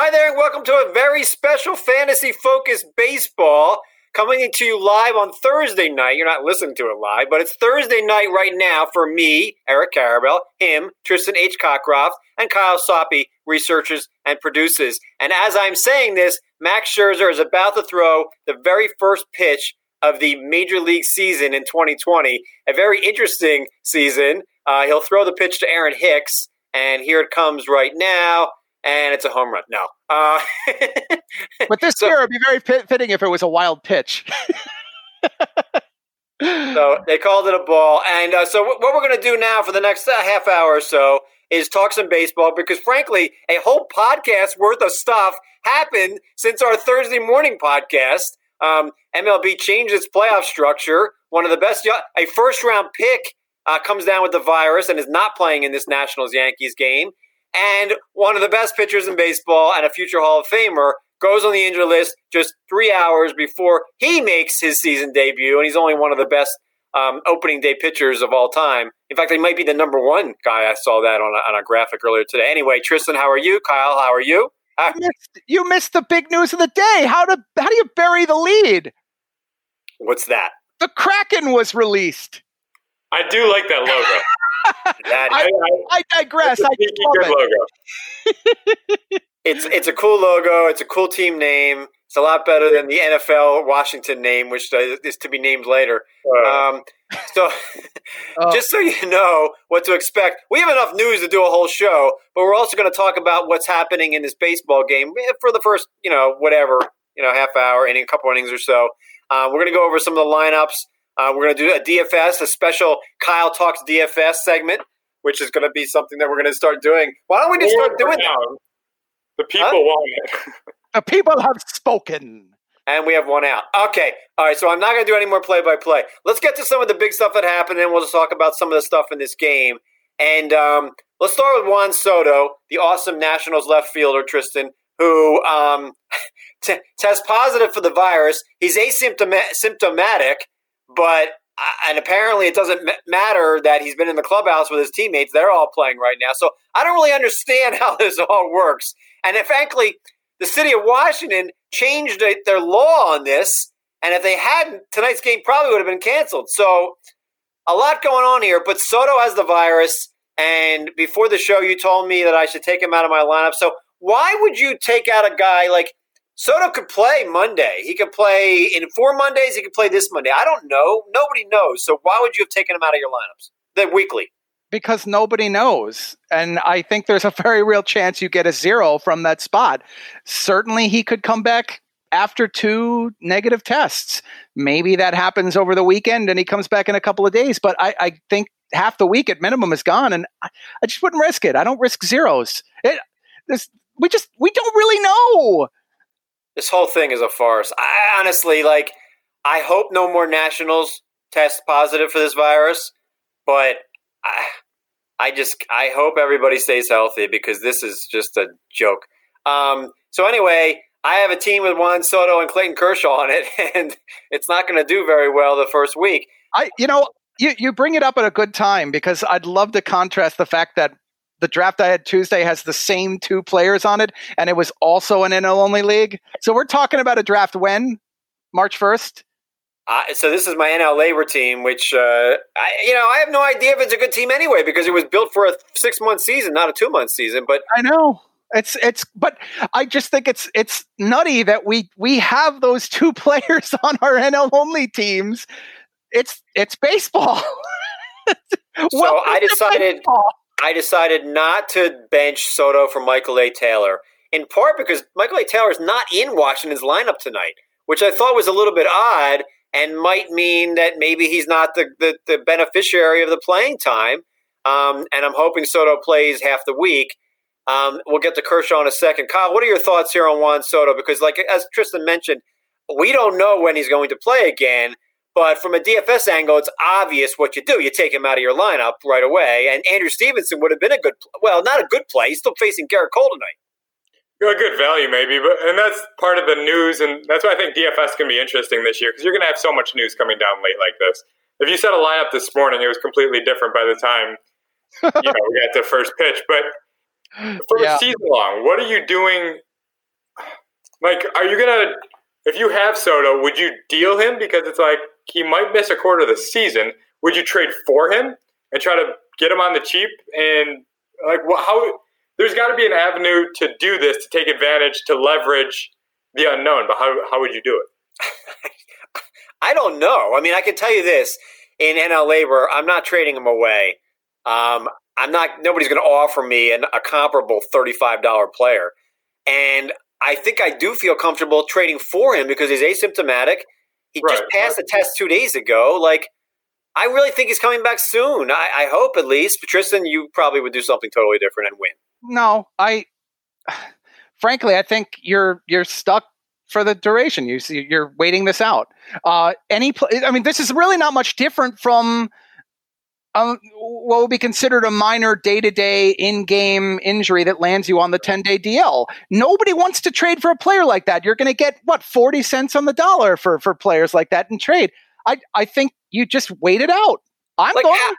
Hi there, and welcome to a very special fantasy focused baseball coming to you live on Thursday night. You're not listening to it live, but it's Thursday night right now for me, Eric Karabell, him, Tristan H. Cockcroft, and Kyle Soppe, researchers and producers. And as I'm saying this, Max Scherzer is about to throw the very first pitch of the Major League season in 2020. A very interesting season. Uh, he'll throw the pitch to Aaron Hicks, and here it comes right now and it's a home run. No. Uh, but this so, year would be very fitting if it was a wild pitch. so they called it a ball. And uh, so what we're going to do now for the next uh, half hour or so is talk some baseball because, frankly, a whole podcast worth of stuff happened since our Thursday morning podcast. Um, MLB changed its playoff structure. One of the best, a first round pick uh, comes down with the virus and is not playing in this Nationals Yankees game and one of the best pitchers in baseball and a future Hall of Famer goes on the injury list just three hours before he makes his season debut, and he's only one of the best um, opening day pitchers of all time. In fact, he might be the number one guy. I saw that on a, on a graphic earlier today. Anyway, Tristan, how are you? Kyle, how are you? You missed, you missed the big news of the day. How do how do you bury the lead? What's that? The Kraken was released. I do like that logo. that, I, I, I, digress. I good logo. it's it's a cool logo. It's a cool team name. It's a lot better than the NFL Washington name, which is to be named later. Uh, um, so, uh, just so you know what to expect, we have enough news to do a whole show, but we're also going to talk about what's happening in this baseball game for the first, you know, whatever, you know, half hour, inning, a couple innings or so. Uh, we're going to go over some of the lineups. Uh, we're going to do a DFS, a special Kyle Talks DFS segment, which is going to be something that we're going to start doing. Why don't we just start doing that? The people huh? want it. the people have spoken. And we have one out. Okay. All right. So I'm not going to do any more play by play. Let's get to some of the big stuff that happened, and we'll just talk about some of the stuff in this game. And um, let's start with Juan Soto, the awesome Nationals left fielder, Tristan, who um, t- tests positive for the virus. He's asymptomatic but uh, and apparently it doesn't matter that he's been in the clubhouse with his teammates. They're all playing right now. So I don't really understand how this all works. And frankly, the city of Washington changed their law on this, and if they hadn't, tonight's game probably would have been canceled. So a lot going on here. But Soto has the virus, and before the show, you told me that I should take him out of my lineup. So why would you take out a guy like Soto could play Monday. He could play in four Mondays. He could play this Monday. I don't know. Nobody knows. So why would you have taken him out of your lineups? The weekly. Because nobody knows. And I think there's a very real chance you get a zero from that spot. Certainly he could come back after two negative tests. Maybe that happens over the weekend and he comes back in a couple of days. But I, I think half the week at minimum is gone, and I, I just wouldn't risk it. I don't risk zeros. It, this, we just we don't really know this whole thing is a farce. I honestly like. I hope no more nationals test positive for this virus, but I, I just I hope everybody stays healthy because this is just a joke. Um, so anyway, I have a team with Juan Soto and Clayton Kershaw on it, and it's not going to do very well the first week. I, you know, you, you bring it up at a good time because I'd love to contrast the fact that the draft I had Tuesday has the same two players on it, and it was also an NL only league. So we're talking about a draft when March first. Uh, so this is my NL LABR team, which uh, I, you know I have no idea if it's a good team anyway because it was built for a six month season, not a two month season. But I know it's it's, but I just think it's it's nutty that we we have those two players on our NL only teams. It's it's baseball. so I decided. Baseball. I decided not to bench Soto for Michael A. Taylor, in part because Michael A. Taylor is not in Washington's lineup tonight, which I thought was a little bit odd and might mean that maybe he's not the, the, the beneficiary of the playing time. Um, and I'm hoping Soto plays half the week. Um, we'll get to Kershaw in a second. Kyle, what are your thoughts here on Juan Soto? Because, like as Tristan mentioned, we don't know when he's going to play again. But from a DFS angle, it's obvious what you do. You take him out of your lineup right away. And Andrew Stevenson would have been a good, well, not a good play. He's still facing Gerrit Cole tonight. A good value, maybe, but and that's part of the news, and that's why I think DFS can be interesting this year because you're going to have so much news coming down late like this. If you set a lineup this morning, it was completely different by the time you know we got to first pitch. But for yeah. a season long, what are you doing Like, are you gonna? If you have Soto, would you deal him because it's like he might miss a quarter of the season? Would you trade for him and try to get him on the cheap? And like, well, how? There's got to be an avenue to do this to take advantage to leverage the unknown. But how how would you do it? I don't know. I mean, I can tell you this: in NL LABR, I'm not trading him away. Um, I'm not. Nobody's going to offer me an, a comparable thirty-five dollar player, and I think I do feel comfortable trading for him because he's asymptomatic. He right, just passed right. the test two days ago. Like, I really think he's coming back soon. I, I hope at least. But Tristan, you probably would do something totally different and win. No, I. Frankly, I think you're you're stuck for the duration. You see, you're waiting this out. Uh, any, I mean, this is really not much different from um, what would be considered a minor day to day in game injury that lands you on the 10 day DL. Nobody wants to trade for a player like that. You're going to get, what, 40 cents on the dollar for, for players like that in trade. I, I think you just wait it out. I'm like, going. How,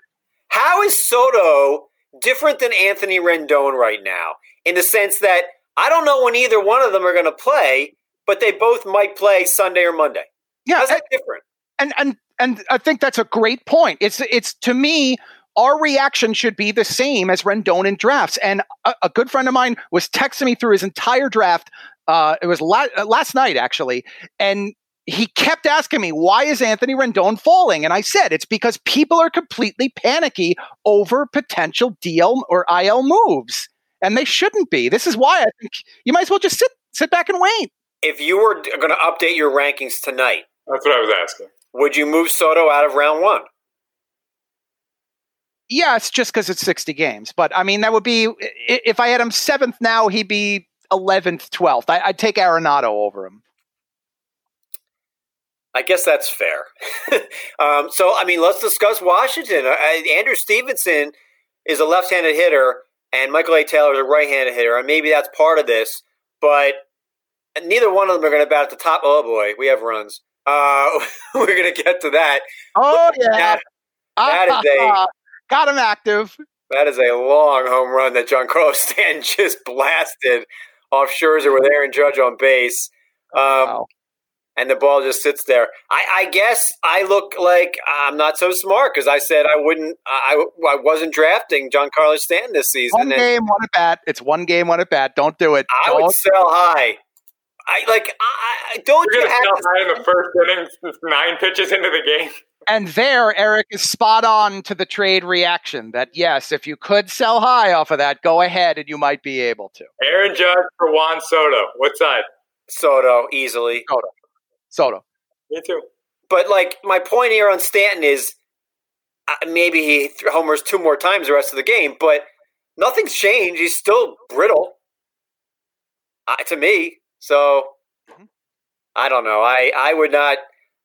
how is Soto different than Anthony Rendon right now in the sense that I don't know when either one of them are going to play, but they both might play Sunday or Monday. Yeah, how's that different? And and and I think that's a great point. It's it's to me our reaction should be the same as Rendon in drafts. And a, a good friend of mine was texting me through his entire draft. Uh, it was la- uh, last night actually, and he kept asking me why is Anthony Rendon falling, and I said it's because people are completely panicky over potential DL or IL moves, and they shouldn't be. This is why I think you might as well just sit sit back and wait if you were going to update your rankings tonight, that's what I was asking. Would you move Soto out of round one? Yeah, it's just because it's 60 games. But I mean, that would be if I had him seventh now, he'd be 11th, 12th. I, would take Arenado over him. I guess that's fair. um, so, I mean, let's discuss Washington. Uh, uh, Andrew Stevenson is a left handed hitter, and Michael A. Taylor is a right handed hitter. And maybe that's part of this. But neither one of them are going to bat at the top. Oh boy, we have runs. Uh, we're to get to that. Oh yeah, that, that is a got him active. That is a long home run that John Carlos Stanton just blasted off Scherzer with Aaron Judge on base. Um, wow. And the ball just sits there. I, I, guess I look like I'm not so smart because I said I wouldn't. I, I wasn't drafting Giancarlo Stanton this season. One game, one at bat. It's one game, one at bat. Don't do it. I don't. would sell high. I like. I, don't You're you have to high in the first inning, nine pitches into the game. And there, Eric is spot on to the trade reaction. That yes, if you could sell high off of that, go ahead, and you might be able to. Aaron Judge for Juan Soto. What side? Soto easily. Soto. Soto. Me too. But like my point here on Stanton is uh, maybe he homers two more times the rest of the game, but nothing's changed. He's still brittle. Uh, to me, so mm-hmm. I don't know. I, I would not.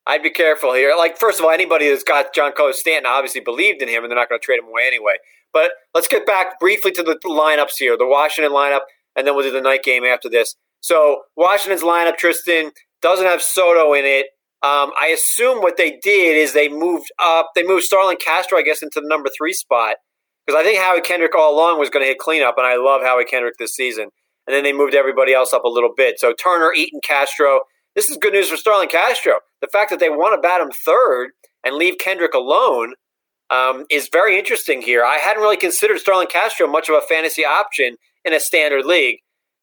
I'd be careful here. Like first of all, anybody that's got Giancarlo Stanton obviously believed in him, and they're not going to trade him away anyway. But let's get back briefly to the lineups here. The Washington lineup, and then we'll do the night game after this. So Washington's lineup, Tristan doesn't have Soto in it. Um, I assume what they did is they moved up. They moved Starlin Castro, I guess, into the number three spot because I think Howie Kendrick all along was going to hit cleanup, and I love Howie Kendrick this season and then they moved everybody else up a little bit. So Turner, Eaton, Castro. This is good news for Starlin Castro. The fact that they want to bat him third and leave Kendrick alone um, is very interesting here. I hadn't really considered Starlin Castro much of a fantasy option in a standard league.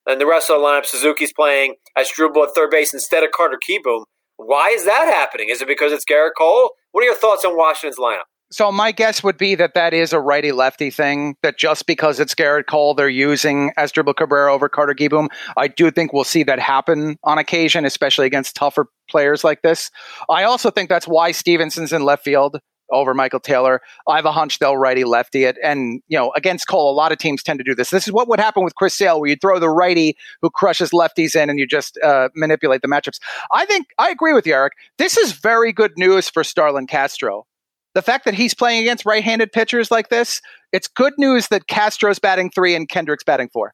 And the rest of the lineup, Suzuki's playing as Asdrubal at third base instead of Carter Kieboom. Why is that happening? Is it because it's Gerrit Cole? What are your thoughts on Washington's lineup? So my guess would be that that is a righty lefty thing. That just because it's Gerrit Cole, they're using Asdrubal Cabrera over Carter Kieboom. I do think we'll see that happen on occasion, especially against tougher players like this. I also think that's why Stevenson's in left field over Michael Taylor. I have a hunch they'll righty lefty it. And, you know, against Cole, a lot of teams tend to do this. This is what would happen with Chris Sale, where you throw the righty who crushes lefties in and you just uh, manipulate the matchups. I think I agree with you, Eric. This is very good news for Starlin Castro the fact that he's playing against right-handed pitchers like this, it's good news that Castro's batting three and Kendrick's batting four.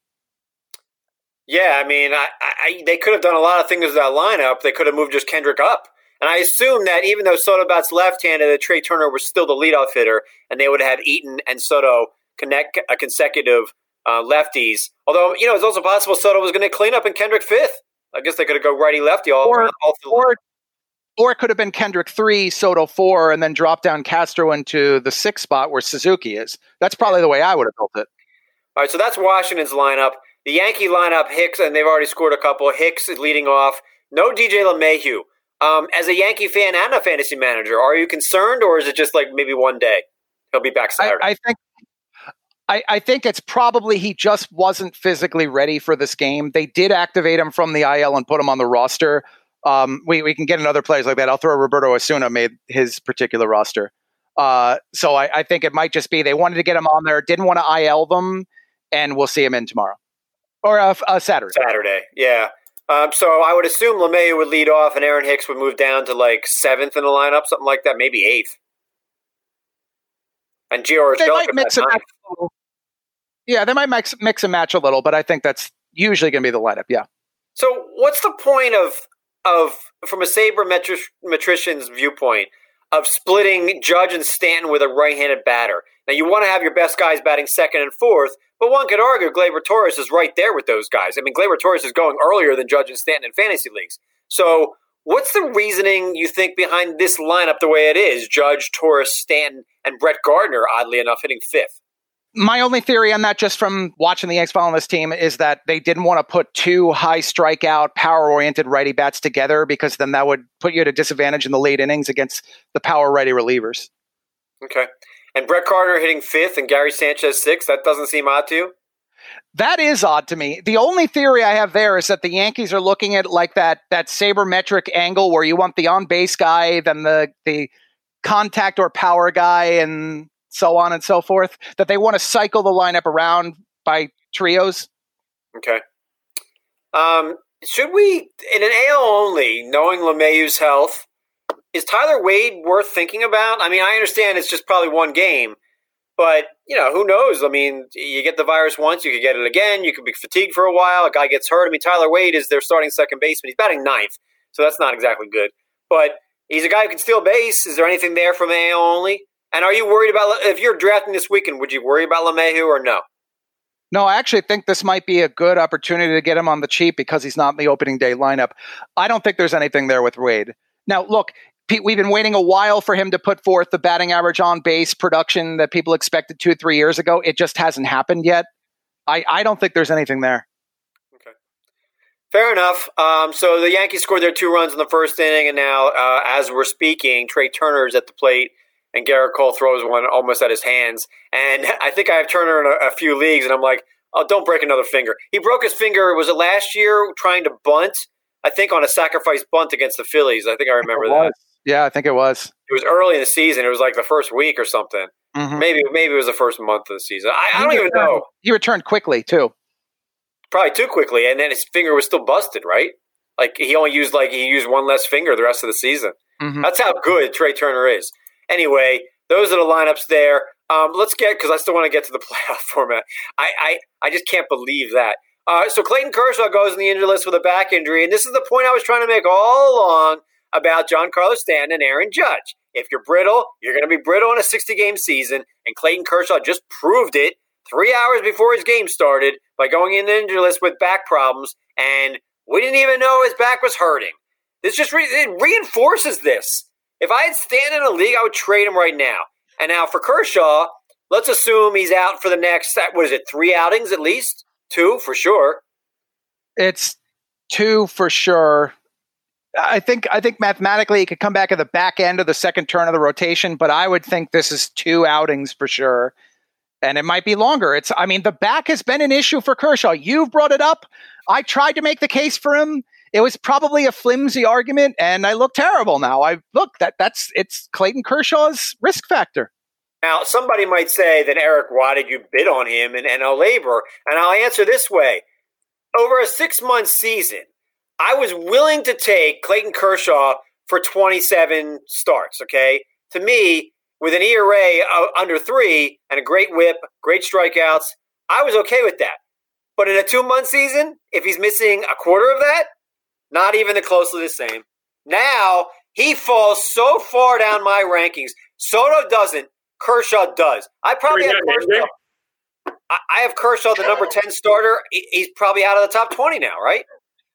Yeah, I mean, I, I, they could have done a lot of things with that lineup. They could have moved just Kendrick up. And I assume that even though Soto bats left-handed, that Trea Turner was still the leadoff hitter, and they would have Eaton and Soto connect a consecutive uh, lefties. Although, you know, it's also possible Soto was going to clean up and Kendrick fifth. I guess they could have go righty lefty all, or, all or, or it could have been Kendrick three, Soto four, and then drop down Castro into the sixth spot where Suzuki is. That's probably the way I would have built it. All right, so that's Washington's lineup. The Yankee lineup, Hicks, and they've already scored a couple. Hicks is leading off. No DJ LeMahieu. Um, as a Yankee fan and a fantasy manager, are you concerned, or is it just like maybe one day he'll be back Saturday? I, I think I, I, think it's probably he just wasn't physically ready for this game. They did activate him from the IL and put him on the roster. Um, we, we can get another players like that. I'll throw Roberto Osuna made his particular roster. Uh, so I, I, think it might just be they wanted to get him on there, didn't want to IL them, and we'll see him in tomorrow or uh, uh, Saturday. Saturday, yeah. Um, so I would assume LeMahieu would lead off, and Aaron Hicks would move down to like seventh in the lineup, something like that, maybe eighth. And Gio they might mix a match Yeah, they might mix mix and match a little, but I think that's usually going to be the lineup. Yeah. So what's the point of of from a sabermetrician's viewpoint of splitting Judge and Stanton with a right-handed batter? Now you want to have your best guys batting second and fourth, but one could argue Gleyber Torres is right there with those guys. I mean, Gleyber Torres is going earlier than Judge and Stanton in fantasy leagues. So What's the reasoning you think behind this lineup the way it is? Judge, Torres, Stanton, and Brett Gardner, oddly enough, hitting fifth. My only theory on that, just from watching the Yanks following this team, is that they didn't want to put two high strikeout, power oriented righty bats together because then that would put you at a disadvantage in the late innings against the power righty relievers. Okay. And Brett Carter hitting fifth and Gary Sanchez sixth. That doesn't seem odd to you? That is odd to me. The only theory I have there is that the Yankees are looking at like that that sabermetric angle where you want the on base guy, then the the contact or power guy, and so on and so forth. That they want to cycle the lineup around by trios. Okay. Um, should we in an AL only, knowing LeMahieu's health, is Tyler Wade worth thinking about? I mean, I understand it's just probably one game, but you know, who knows? I mean, you get the virus once, you could get it again. You could be fatigued for a while. A guy gets hurt. I mean, Tyler Wade is their starting second baseman. He's batting ninth, so that's not exactly good. But he's a guy who can steal base. Is there anything there from AL only? And are you worried about if you're drafting this weekend? Would you worry about LeMahieu or no? No, I actually think this might be a good opportunity to get him on the cheap because he's not in the opening day lineup. I don't think there's anything there with Wade. Now, look, Pete, we've been waiting a while for him to put forth the batting average on base production that people expected two or three years ago. It just hasn't happened yet. I, I don't think there's anything there. Okay. Fair enough. Um, so the Yankees scored their two runs in the first inning, and now, uh, as we're speaking, Trea Turner's at the plate, and Gerrit Cole throws one almost at his hands. And I think I have Turner in a, a few leagues, and I'm like, oh, don't break another finger. He broke his finger, was it last year, trying to bunt? I think on a sacrifice bunt against the Phillies. I think I remember that. Yeah, I think it was. It was early in the season. It was like the first week or something. Mm-hmm. Maybe maybe it was the first month of the season. I, I don't even know. He returned quickly too. Probably too quickly, and then his finger was still busted. Right? Like he only used like he used one less finger the rest of the season. Mm-hmm. That's how good Trea Turner is. Anyway, those are the lineups there. Um, let's get because I still want to get to the playoff format. I, I I just can't believe that. Uh, so Clayton Kershaw goes in the injury list with a back injury, and this is the point I was trying to make all along about Giancarlo Stanton and Aaron Judge. If you're brittle, you're going to be brittle in a 60 game season, and Clayton Kershaw just proved it three hours before his game started by going in the injury list with back problems, and we didn't even know his back was hurting. This just re- it reinforces this. If I had Stanton in a league, I would trade him right now. And now for Kershaw, let's assume he's out for the next, what is it, three outings at least? Two for sure. It's two for sure. I think I think mathematically he could come back at the back end of the second turn of the rotation, but I would think this is two outings for sure. And it might be longer. It's I mean, the back has been an issue for Kershaw. You've brought it up. I tried to make the case for him. It was probably a flimsy argument, and I look terrible now. I look that that's it's Clayton Kershaw's risk factor. Now, somebody might say that Eric, why did you bid on him in NL LABR? And I'll answer this way: over a six month season, I was willing to take Clayton Kershaw for 27 starts, okay? To me, with an ERA under three and a great whip, great strikeouts, I was okay with that. But in a two month season, if he's missing a quarter of that, not even the closely the same. Now he falls so far down my rankings. Soto doesn't. Kershaw does. I probably have Kershaw. I have Kershaw, the number ten starter. He's probably out of the top twenty now, right?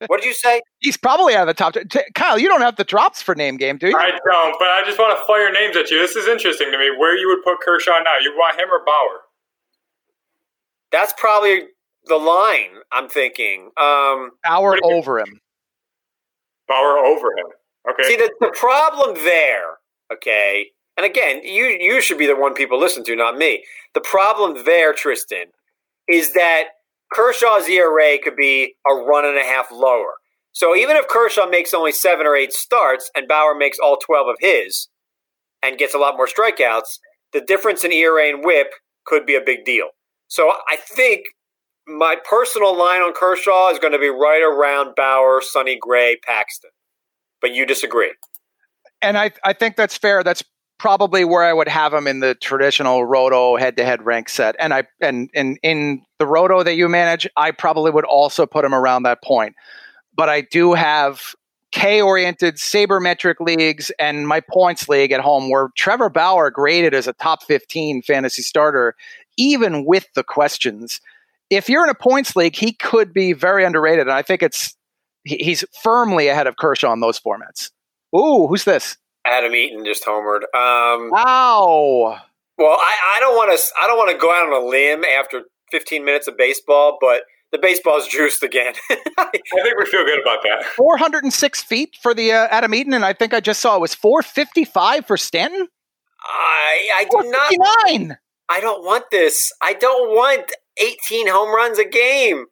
what did you say? He's probably out of the top. T- Kyle, you don't have the drops for name game, do you? I don't, but I just want to fire names at you. This is interesting to me. Where you would put Kershaw now? You want him or Bauer? That's probably the line. I'm thinking. Um, Bauer over him. Bauer over him. Okay. see, the, the problem there, okay, and again, you you should be the one people listen to, not me. The problem there, Tristan, is that Kershaw's ERA could be a run and a half lower. So even if Kershaw makes only seven or eight starts and Bauer makes all 12 of his and gets a lot more strikeouts, the difference in ERA and whip could be a big deal. So I think my personal line on Kershaw is going to be right around Bauer, Sonny Gray, Paxton. But you disagree. And I, I think that's fair. That's probably where I would have him in the traditional roto head-to-head rank set. And I and in in the roto that you manage, I probably would also put him around that point. But I do have K-oriented sabermetric leagues and my points league at home where Trevor Bauer graded as a top 15 fantasy starter even with the questions. If you're in a points league, he could be very underrated and I think it's he- he's firmly ahead of Kershaw in those formats. Ooh, who's this? Adam Eaton just homered. Um, Wow. Well, I, I don't want to. I don't want to go out on a limb after 15 minutes of baseball, but the baseball's juiced again. I think we feel good about that. 406 feet for the uh, Adam Eaton, and I think I just saw it was 455 for Stanton. I I do not. 459. I don't want this. I don't want 18 home runs a game.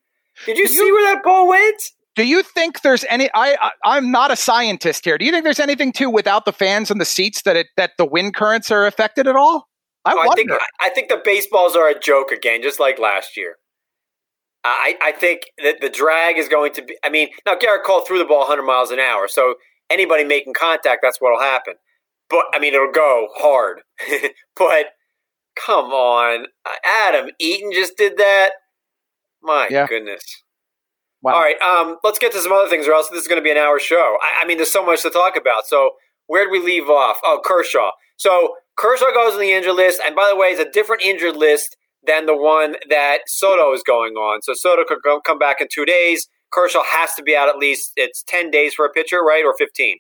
Did you You- see where that ball went? Do you think there's any? I, I I'm not a scientist here. Do you think there's anything to without the fans and the seats that it that the wind currents are affected at all? I Oh, wonder. I think I think the baseballs are a joke again, just like last year. I, I think that the drag is going to be. I mean, now Gerrit Cole threw the ball 100 miles an hour, so anybody making contact, that's what'll happen. But I mean, it'll go hard. but come on, Adam Eaton just did that. My Yeah. goodness. wow. All right, um, let's get to some other things, or else this is going to be an hour show. I, I mean, there's so much to talk about. So, where did we leave off? Oh, Kershaw. So, Kershaw goes on the injured list, and by the way, it's a different injured list than the one that Soto is going on. So, Soto could go, come back in two days. Kershaw has to be out at least it's ten days for a pitcher, right, or fifteen?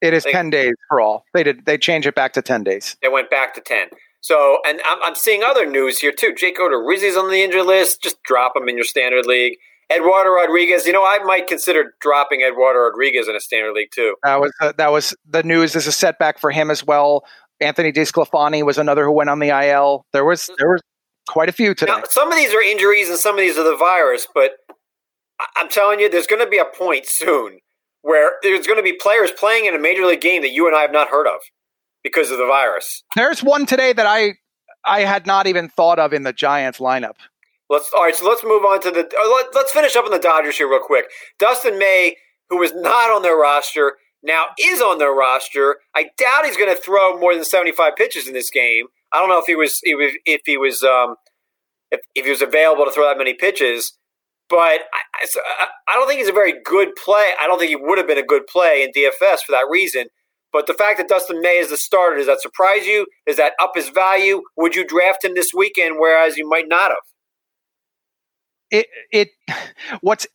It is 10 days for all. They did. They change it back to 10 days. They went back to ten. So, and I'm, I'm seeing other news here too. Jake Odorizzi's on the injured list. Just drop him in your standard league. Eduardo Rodriguez. You know, I might consider dropping Eduardo Rodriguez in a standard league too. That was uh, that was the news is a setback for him as well. Anthony DeSclafani was another who went on the IL. There was there was quite a few today. Now, some of these are injuries and some of these are the virus, but I'm telling you, there's going to be a point soon where there's going to be players playing in a major league game that you and I have not heard of because of the virus. There's one today that I I had not even thought of in the Giants lineup. Let's all right. So let's move on to the. uh, Let, let's finish up on the Dodgers here real quick. Dustin May, who was not on their roster, now is on their roster. I doubt he's going to throw more than seventy-five pitches in this game. I don't know if he was if he was- if he was um, if, if he was available to throw that many pitches. But I, I, I- I don't think he's a very good play. I don't think he would have been a good play in DFS for that reason. But the fact that Dustin May is the starter, does that surprise you? Does that up his value? Would you draft him this weekend, whereas you might not have? it it what's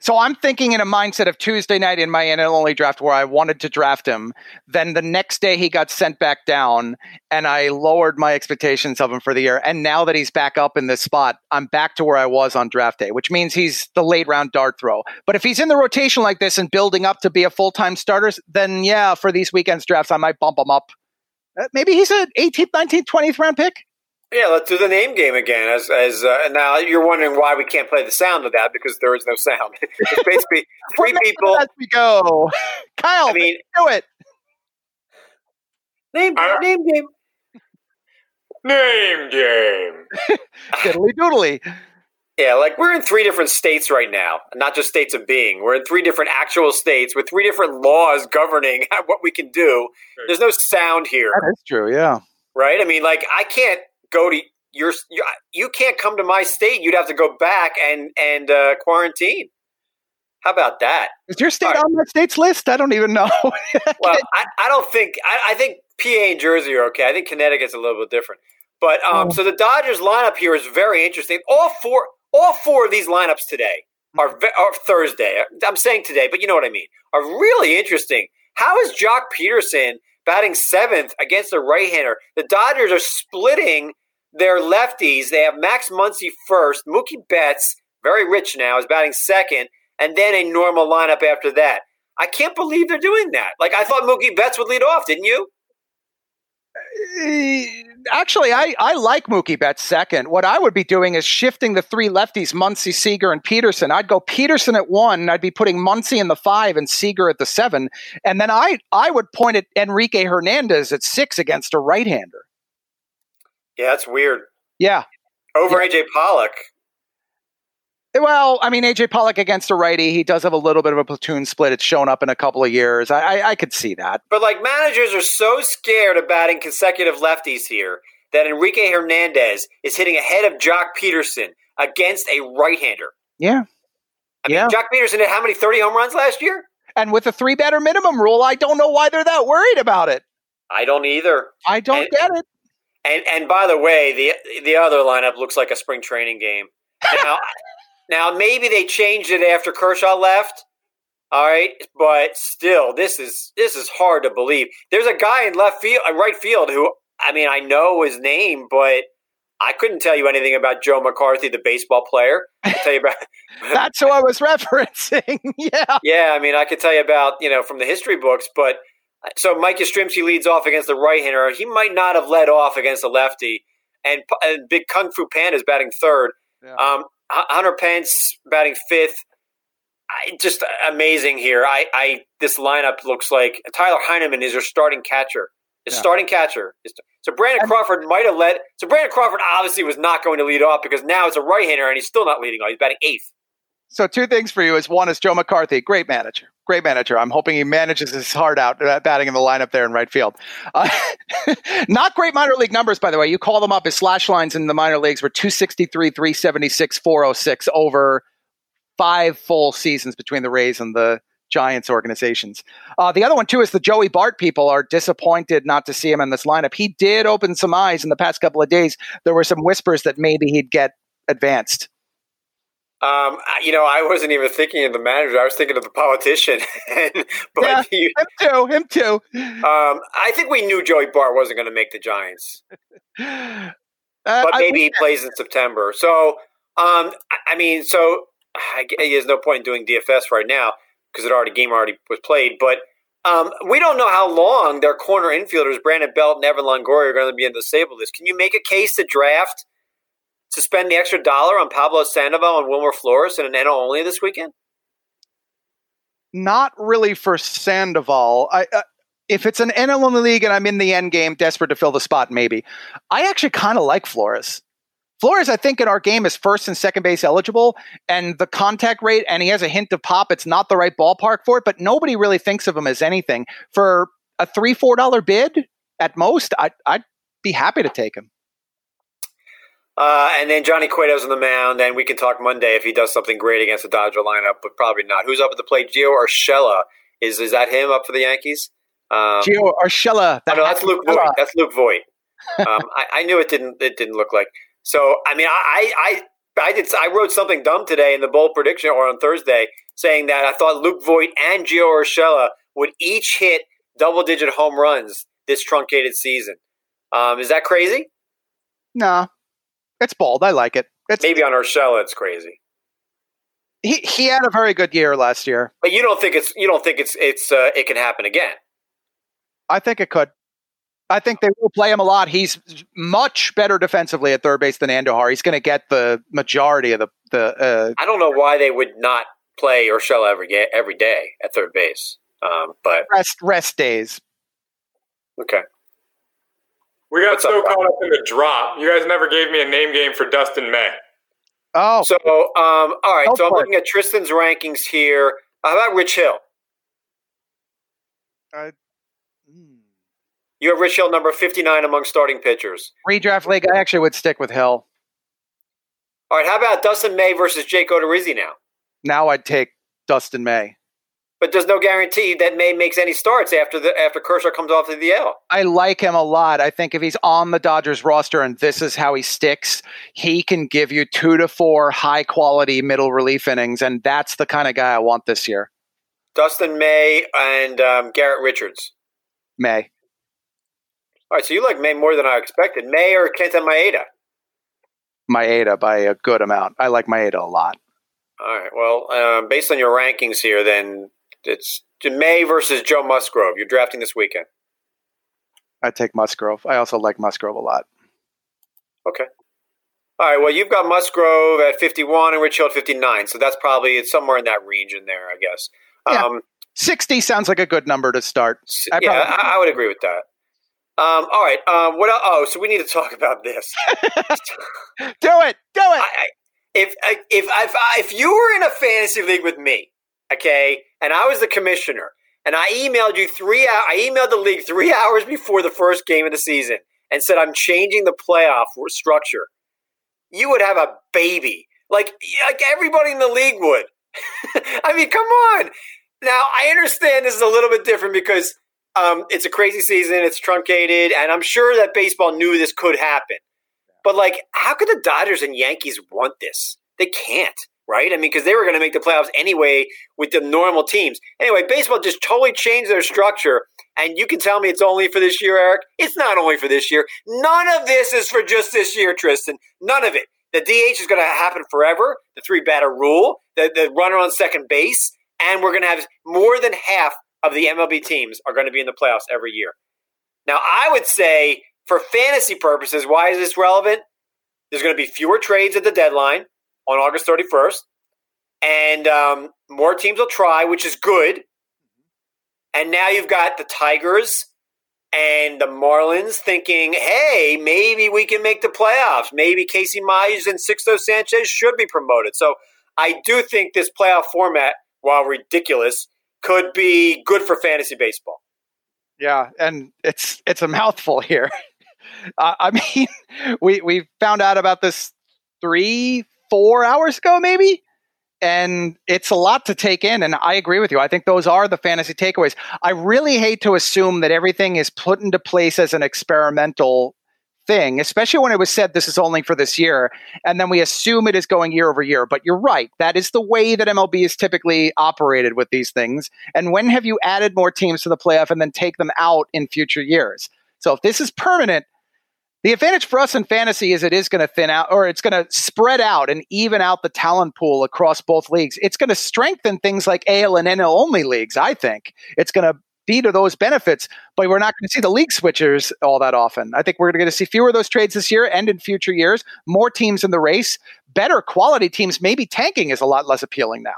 so I'm thinking in a mindset of Tuesday night in my NL only draft where I wanted to draft him. Then the next day he got sent back down, and I lowered my expectations of him for the year. And now that he's back up in this spot, I'm back to where I was on draft day, which means he's the late round dart throw. But if he's in the rotation like this and building up to be a full time starter, then yeah, for these weekends drafts, I might bump him up. Uh, Maybe he's an 18th, 19th, 20th round pick. Yeah, let's do the name game again. As as uh, now you're wondering why we can't play the sound of that because there is no sound. it's basically three people. As we go, Kyle, I mean, do it. name I- name game. Name game. Diddly doodly. Yeah, like we're in three different states right now, not just states of being. We're in three different actual states with three different laws governing what we can do. There's no sound here, That is true. Yeah. right? I mean, like I can't go to your you, you can't come to my state. You'd have to go back and and uh, quarantine. How about that? Is your state right. on that state's list? I don't even know. Well, I, I don't think I, I think PA and Jersey are okay. I think Connecticut's a little bit different. But um, Oh. so the Dodgers lineup here is very interesting. All four all four of these lineups today are, are Thursday. I'm saying today, but you know what I mean. Are really interesting. How is Joc Pederson batting seventh against a right-hander? The Dodgers are splitting their lefties. They have Max Muncy first. Mookie Betts, very rich now, is batting second, and then a normal lineup after that. I can't believe they're doing that. Like I thought Mookie Betts would lead off, didn't you? Uh, actually, I, I like Mookie Betts second. What I would be doing is shifting the three lefties, Muncy, Seager, and Pederson. I'd go Pederson at one. I'd be putting Muncy in the five and Seager at the seven. And then I, I would point at Enrique Hernandez at six against a right hander. Yeah, that's weird. Yeah. Over yeah. AJ Pollock. Well, I mean, AJ Pollock against a righty, he does have a little bit of a platoon split. It's shown up in a couple of years. I, I, I could see that. But like managers are so scared of batting consecutive lefties here that Enrique Hernandez is hitting ahead of Joc Pederson against a right-hander. Yeah. I mean, yeah. Joc Pederson had how many 30 home runs last year? And with the three batter minimum rule, I don't know why they're that worried about it. I don't either. I don't and, get it. And and by the way, the the other lineup looks like a spring training game. Now Now maybe they changed it after Kershaw left. All right, but still, this is this is hard to believe. There's a guy in left field, uh, right field, who I mean, I know his name, but I couldn't tell you anything about Joe McCarthy, the baseball player. I tell you about. That's who I was referencing. yeah. Yeah, I mean, I could tell you about you know from the history books, but uh, so Mike Yastrzemski leads off against the right-hander. He might not have led off against the lefty, and, and Big Kung Fu Panda is batting third. Yeah. Um, Hunter Pence batting fifth. I, just amazing here. I, I this lineup looks like Tyler Heineman is your starting catcher. His yeah. starting catcher. So Brandon Crawford might have led. So Brandon Crawford obviously was not going to lead off because now it's a right-hander and he's still not leading off. He's batting eighth. So two things for you is one is Joe McCarthy, great manager, great manager. I'm hoping he manages his heart out uh, batting in the lineup there in right field. Uh, not great minor league numbers, by the way. You call them up. His slash lines in the minor leagues were 263, 376, 406 over five full seasons between the Rays and the Giants organizations. Uh, the other one too is the Joey Bart people are disappointed not to see him in this lineup. He did open some eyes in the past couple of days. There were some whispers that maybe he'd get advanced. Um, you know, I wasn't even thinking of the manager. I was thinking of the politician. but yeah, you, him too. Him too. Um, I think we knew Joey Bart wasn't going to make the Giants, uh, but maybe he plays in September. So, um, I mean, so I, there's no point in doing DFS right now because it already game already was played. But um, we don't know how long their corner infielders Brandon Belt and Evan Longoria are going to be in the disabled list. Can you make a case to draft? To spend the extra dollar on Pablo Sandoval and Wilmer Flores in an NL only this weekend? Not really for Sandoval. I, uh, if it's an NL only league and I'm in the end game, desperate to fill the spot, maybe. I actually kind of like Flores. Flores, I think, in our game is first and second base eligible, and the contact rate, and he has a hint of pop. It's not the right ballpark for it, but nobody really thinks of him as anything. For a three, four dollar bid at most, I, I'd be happy to take him. Uh, and then Johnny Cueto's on the mound, and we can talk Monday if he does something great against the Dodger lineup, but probably not. Who's up at the plate? Gio Urshela. Is is that him up for the Yankees? Um, Gio Urshela. That oh, no, that's Luke Voit. That's Luke Voit. um, I, I, knew it didn't. It didn't look like. So I mean, I, I I did. I wrote something dumb today in the bold prediction or on Thursday, saying that I thought Luke Voit and Gio Urshela would each hit double digit home runs this truncated season. Um, is that crazy? No, it's bold. I like it. It's, Maybe on Urshela, it's crazy. He he had a very good year last year. But you don't think it's you don't think it's it's uh, it can happen again? I think it could. I think they will play him a lot. He's much better defensively at third base than Andujar. He's going to get the majority of the the. Uh, I don't know why they would not play Urshela every every day at third base, um, but rest rest days. Okay. We got What's so up, caught up in the drop. You guys never gave me a name game for Dustin May. Oh, so um, all right. so I'm looking at Tristan's rankings here. How about Rich Hill? Uh, hmm. You have Rich Hill number 59 among starting pitchers. Redraft league, I actually would stick with Hill. All right. How about Dustin May versus Jake Odorizzi now? Now I'd take Dustin May. But there's no guarantee that May makes any starts after the after Kershaw comes off the DL. I like him a lot. I think if he's on the Dodgers roster and this is how he sticks, he can give you two to four high quality middle relief innings, and that's the kind of guy I want this year. Dustin May and um, Garrett Richards. May. All right, so you like May more than I expected. May or Kenta Maeda? Maeda by a good amount. I like Maeda a lot. All right. Well, um, based on your rankings here, then it's May versus Joe Musgrove. You're drafting this weekend. I take Musgrove. I also like Musgrove a lot. Okay. All right. Well, you've got Musgrove at 51 and Rich Hill at 59, so that's probably it's somewhere in that region there, I guess. Yeah. Um, 60 sounds like a good number to start. I yeah, I, I, would agree with that. Um, all right. Um, what? Else? Oh, so we need to talk about this. do it. Do it. I, if if if if you were in a fantasy league with me, okay, and I was the commissioner, and I emailed you three hours, I emailed the league three hours before the first game of the season and said I'm changing the playoff structure, you would have a baby, like like everybody in the league would. I mean, come on. Now I understand this is a little bit different because um, it's a crazy season, it's truncated, and I'm sure that baseball knew this could happen. But like, how could the Dodgers and Yankees want this? They can't, right? I mean, because they were going to make the playoffs anyway with the normal teams. Anyway, baseball just totally changed their structure. And you can tell me it's only for this year, Eric. It's not only for this year. None of this is for just this year, Tristan. None of it. The DH is going to happen forever. The three batter rule, the, the runner on second base, and we're going to have more than half of the MLB teams are going to be in the playoffs every year. Now, I would say for fantasy purposes, why is this relevant? There's going to be fewer trades at the deadline on August 31st, and um, more teams will try, which is good. And now you've got the Tigers and the Marlins thinking, hey, maybe we can make the playoffs. Maybe Casey Mize and Sixto Sanchez should be promoted. So I do think this playoff format, while ridiculous, could be good for fantasy baseball. Yeah, and it's it's a mouthful here. Uh, I mean, we we found out about this three, four hours ago, maybe, and it's a lot to take in. And I agree with you. I think those are the fantasy takeaways. I really hate to assume that everything is put into place as an experimental thing, especially when it was said this is only for this year, and then we assume it is going year over year. But you're right. That is the way that MLB is typically operated with these things. And when have you added more teams to the playoff and then take them out in future years? So if this is permanent, the advantage for us in fantasy is it is going to thin out or it's going to spread out and even out the talent pool across both leagues. It's going to strengthen things like AL and NL only leagues, I think. It's going to be to those benefits, but we're not going to see the league switchers all that often. I think we're going to see fewer of those trades this year and in future years, more teams in the race, better quality teams. Maybe tanking is a lot less appealing now.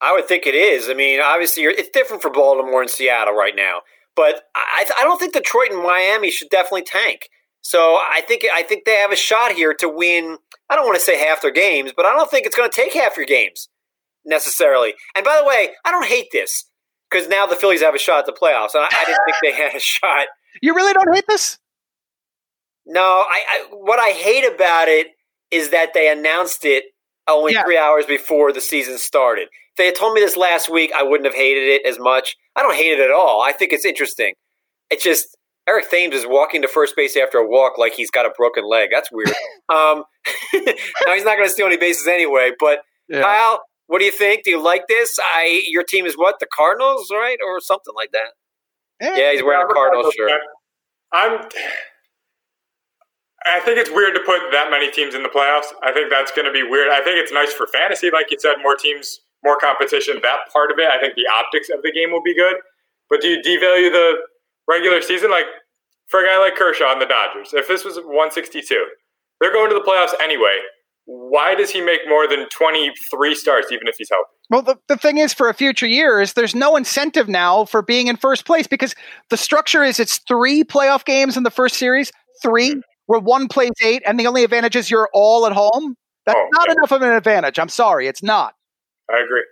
I would think it is. I mean, obviously, it's different for Baltimore and Seattle right now, but I, I don't think Detroit and Miami should definitely tank. So I think I think they have a shot here to win. I don't want to say half their games, but I don't think it's going to take half your games necessarily. And by the way, I don't hate this because now the Phillies have a shot at the playoffs, and I, I, didn't think they had a shot. You really don't hate this? No, I, I what I hate about it is that they announced it only yeah. three hours before the season started. If they had told me this last week, I wouldn't have hated it as much. I don't hate it at all. I think it's interesting. It's just Eric Thames is walking to first base after a walk like he's got a broken leg. That's weird. um, now he's not going to steal any bases anyway. But yeah. Kyle, what do you think? Do you like this? I your team is what the Cardinals, right, or something like that? Yeah, yeah he's wearing a Cardinals shirt. I'm. I think it's weird to put that many teams in the playoffs. I think that's going to be weird. I think it's nice for fantasy, like you said, more teams, more competition. That part of it, I think the optics of the game will be good. But do you devalue the regular season, like for a guy like Kershaw and the Dodgers, if this was 162, they're going to the playoffs anyway. Why does he make more than 23 starts, even if he's healthy? Well, the, the thing is, for a future year, is there's no incentive now for being in first place because the structure is it's three playoff games in the first series, 3 mm-hmm. where one plays eight, and the only advantage is you're all at home. That's oh, not yeah. enough of an advantage. I'm sorry, it's not. I agree.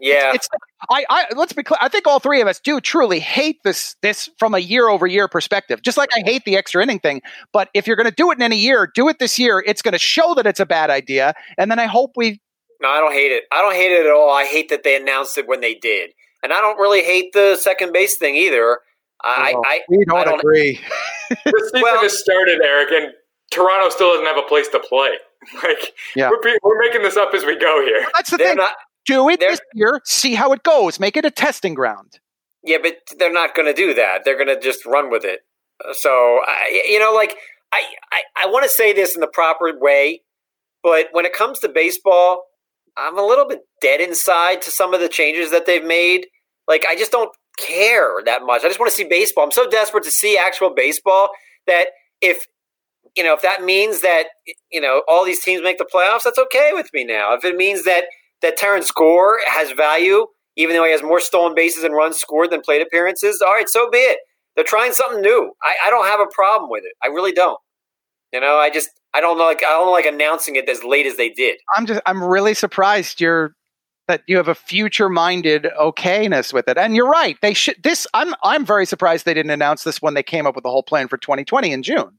Yeah, it's, it's, I, I let's be clear. I think all three of us do truly hate this this from a year over year perspective. Just like I hate the extra inning thing. But if you're going to do it in any year, do it this year. It's going to show that it's a bad idea, and then I hope we No, I don't hate it. I don't hate it at all. I hate that they announced it when they did, and I don't really hate the second base thing either. I, Well, oh, I, we don't, I don't agree. The season Well- has started, Eric, and Toronto still doesn't have a place to play. Like, Yeah. we're, we're making this up as we go here. That's the they're thing. not. Do it this year. See how it goes. Make it a testing ground. Yeah, but they're not going to do that. They're going to just run with it. Uh, so, I, you know, like I, I, I want to say this in the proper way, but when it comes to baseball, I'm a little bit dead inside to some of the changes that they've made. Like, I just don't care that much. I just want to see baseball. I'm so desperate to see actual baseball that if you know if that means that you know all these teams make the playoffs, that's okay with me now. If it means that that Terrence Gore has value, even though he has more stolen bases and runs scored than plate appearances, all right, so be it. They're trying something new. I, I don't have a problem with it. I really don't. You know, I just I don't like I don't like announcing it as late as they did. I'm just I'm really surprised you're that you have a future minded okayness with it. And you're right. They should this I'm I'm very surprised they didn't announce this when they came up with the whole plan for 2020 in June.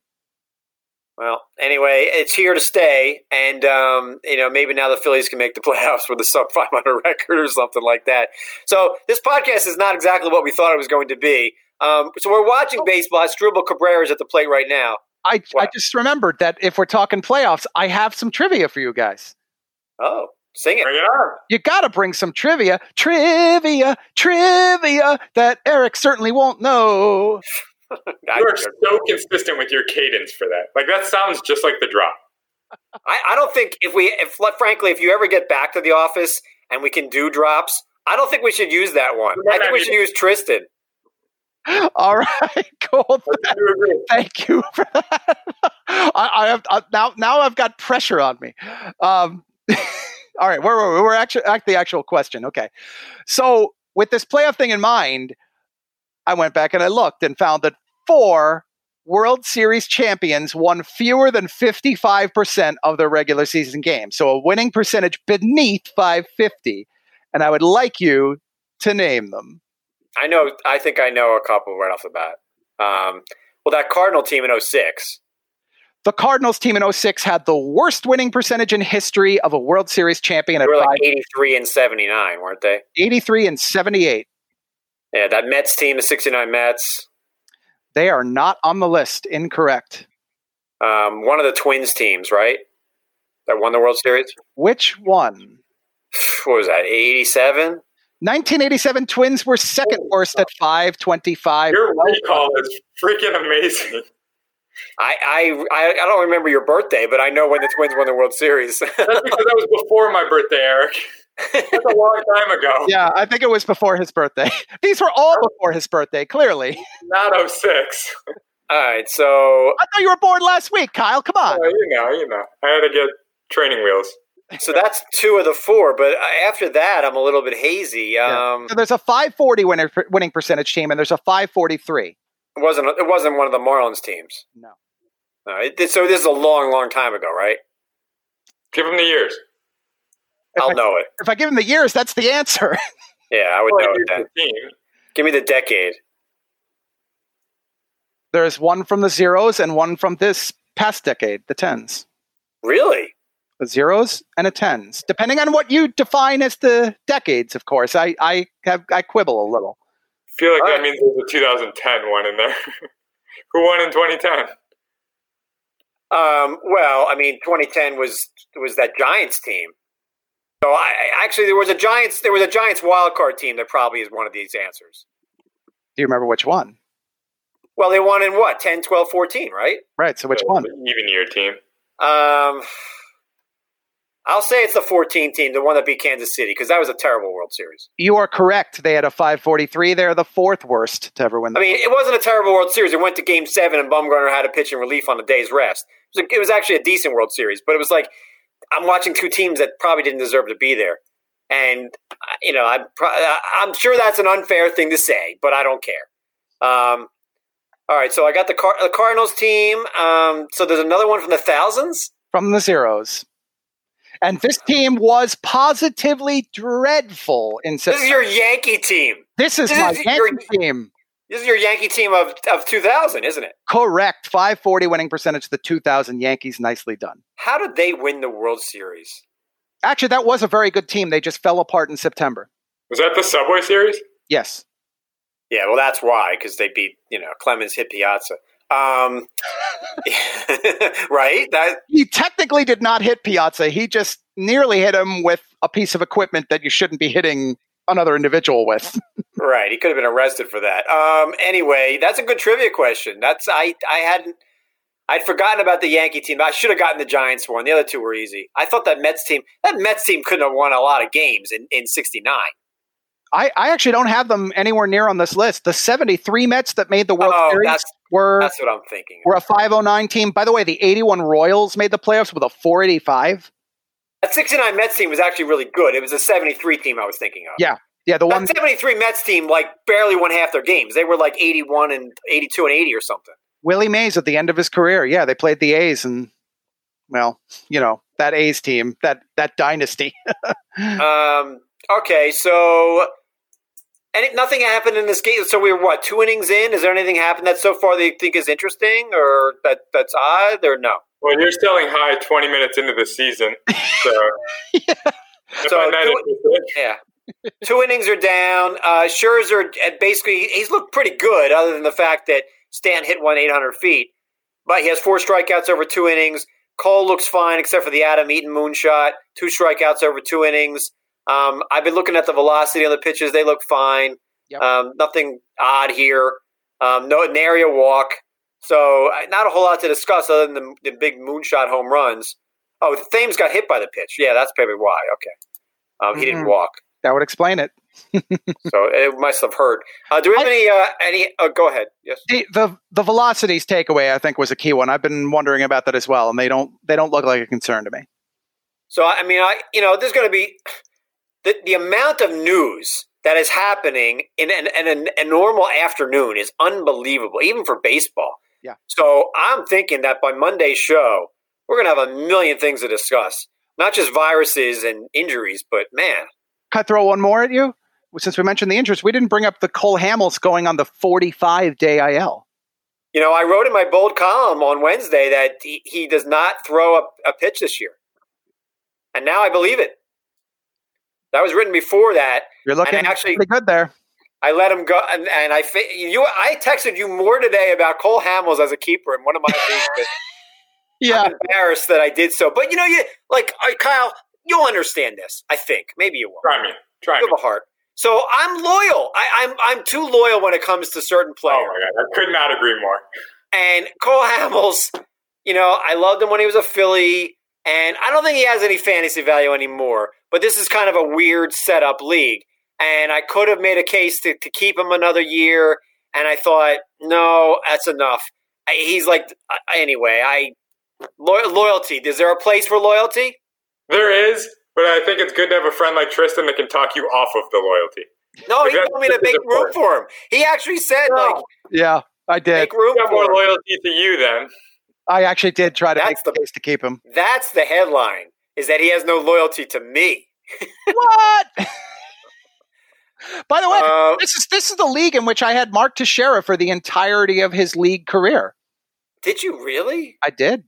Well, anyway, it's here to stay, and um, you know maybe now the Phillies can make the playoffs with a sub 500 record or something like that. So this podcast is not exactly what we thought it was going to be. Um, so we're watching baseball. Asdrubal Cabrera is at the plate right now. I I just remembered that if we're talking playoffs, I have some trivia for you guys. Oh, sing it! Bring it on. You got to bring some trivia, trivia, trivia that Eric certainly won't know. I, You are so consistent with your cadence for that. Like, that sounds just like the drop. I, I don't think if we, if frankly, if you ever get back to the office and we can do drops, I don't think we should use that one. I think we should use Tristan. All right, cool. I do agree. Thank you for that. I, I have I, now. Now I've got pressure on me. Um, all right, where were we? We're actually at the actual question. Okay, so with this playoff thing in mind, I went back and I looked and found that four World Series champions won fewer than fifty-five percent of their regular season games. So a winning percentage beneath five fifty. And I would like you to name them. I know. I think I know a couple right off the bat. Um, well, that Cardinal team in 06. The Cardinals team in 06 had the worst winning percentage in history of a World Series champion They were like 83 and 79, weren't they? 83 and 78. Yeah, that Mets team, the 69 Mets. They are not on the list. Incorrect. Um, one of the Twins teams, right? That won the World Series. Which one? What was that? 87? 1987 Twins were second worst at 525. Your recall is freaking amazing. I, I I I don't remember your birthday, but I know when the Twins won the World Series. That's because that was before my birthday, Eric. That's a long time ago. Yeah, I think it was before his birthday. These were all before his birthday, clearly. Not 06. All right, so I thought you were born last week, Kyle. Come on. Oh, you know, you know. I had to get training wheels. so that's two of the four, but after that, I'm a little bit hazy. Yeah. Um, So there's a 540 winner, winning percentage team, and there's a 543. It wasn't it wasn't one of the Marlins teams. No. No, it, so this is a long, long time ago, right? Give them the years. If I'll I, know it. if I give him the years, that's the answer. Yeah, I would Well, know it then. the. Give me the decade. There's one from the zeros and one from this past decade, the tens. Really? A zeros and a tens, depending on what you define as the decades. Of course, I I have I quibble a little. feel like All that right. means there's a 2010 one in there. Who won in 2010? Um, well, I mean, 2010 was was that Giants team. So I, I- actually there was a Giants there was a Giants wild card team that probably is one of these answers. Do you remember which one? Well, they won in what 10, 12, 14, right? Right. So which The one? Even year team. Um, I'll say it's the 14 team, the one that beat Kansas City, because that was a terrible World Series. You are correct. They had a 543. They're the fourth worst to ever win. The I mean, it wasn't a terrible World Series. It went to Game Seven, and Bumgarner had a pitch in relief on the day's rest. It was, it was actually a decent World Series, but it was like I'm watching two teams that probably didn't deserve to be there, and uh, you know, I'm pro- I'm sure that's an unfair thing to say, but I don't care. Um, all right, so I got the, Car- the Cardinals team. Um, so there's another one from the thousands. from the zeros. And this team was positively dreadful in This is your Yankee team. This is this my is your- Yankee team. This is your Yankee team of, of 2000, isn't it? Correct. 540 winning percentage. The 2000 Yankees. Nicely done. How did they win the World Series? Actually, that was a very good team. They just fell apart in September. Was that the Subway Series? Yes. Yeah, well, that's why because they beat you know Clemens hit Piazza. Um, right? That he technically did not hit Piazza. He just nearly hit him with a piece of equipment that you shouldn't be hitting another individual with. right. He could have been arrested for that. Um, anyway, that's a good trivia question. That's I I hadn't I'd forgotten about the Yankee team. I should have gotten the Giants one. The other two were easy. I thought that Mets team that Mets team couldn't have won a lot of games in in '69. I, I actually don't have them anywhere near on this list. The 73 Mets that made the World Oh, Series that's were that's what I'm thinking. were a 509 team. By the way, the 81 Royals made the playoffs with a 485. That '69 Mets team was actually really good. It was a '73 team I was thinking of. Yeah. Yeah, the one That '73 Mets team like barely won half their games. They were like 81 and 82 and 80 or something. Willie Mays at the end of his career. Yeah, they played the A's and well, you know, that A's team, that that dynasty. Um, okay, so and it, nothing happened in this game. So we were what two innings in? Is there anything happened that so far that you think is interesting or that that's odd or no? Well, you're selling high 20 minutes into the season. So, I So find that do interesting. Yeah. Two innings are down. Uh, Scherzer uh, basically he's looked pretty good, other than the fact that Stan hit one 800 feet. But he has four strikeouts over two innings. Cole looks fine, except for the Adam Eaton moonshot. Two strikeouts over two innings. Um, I've been looking at the velocity on the pitches; they look fine. Yep. Um, nothing odd here. Um, no nary a walk. So uh, not a whole lot to discuss other than the, the big moonshot home runs. Oh, Thames got hit by the pitch. Yeah, that's probably why. Okay, um, he didn't Mhm. walk that would explain it. so it must have hurt. Uh, do we have I- any? Uh, any? Uh, go ahead. Yes. The, the the velocities takeaway I think was a key one. I've been wondering about that as well, and they don't they don't look like a concern to me. So I mean, I you know, there's going to be the the amount of news that is happening in an, in an, a normal afternoon is unbelievable, even for baseball. Yeah. So I'm thinking that by Monday's show, we're going to have a million things to discuss, not just viruses and injuries, but man, Can I throw one more at you? Since we mentioned the interest, we didn't bring up the Cole Hamels going on the 45 day IL. you know, I wrote in my bold column on Wednesday that he, he does not throw a, a pitch this year, and now I believe it. That was written before that. You're looking actually- pretty good there. I let him go, and, and I fa- you. I texted you more today about Cole Hamels as a keeper in one of my leagues. Yeah, I'm embarrassed that I did so. But you know, you like Kyle. You'll understand this. I think maybe you won't. Try me. Try You me. have a heart. So I'm loyal. I, I'm I'm too loyal when it comes to certain Oh players. my god, I could not agree more. And Cole Hamels, you know, I loved him when he was a Philly, and I don't think he has any fantasy value anymore. But this is kind of a weird setup league, and I could have made a case to, to keep him another year, and I thought, no, that's enough. I, he's like, uh, anyway, I lo- loyalty. Is there a place for loyalty? There is, but I think it's good to have a friend like Tristan that can talk you off of the loyalty. No, he told me to make room important. for him. He actually said, like, yeah, I did. make room I got more him. loyalty to you then. I actually did try to That's make the the- case to keep him. That's the headline. Is that he has no loyalty to me? What? By the way, Uh, this is this is the league in which I had Mark Teixeira for the entirety of his league career. did you really? I did.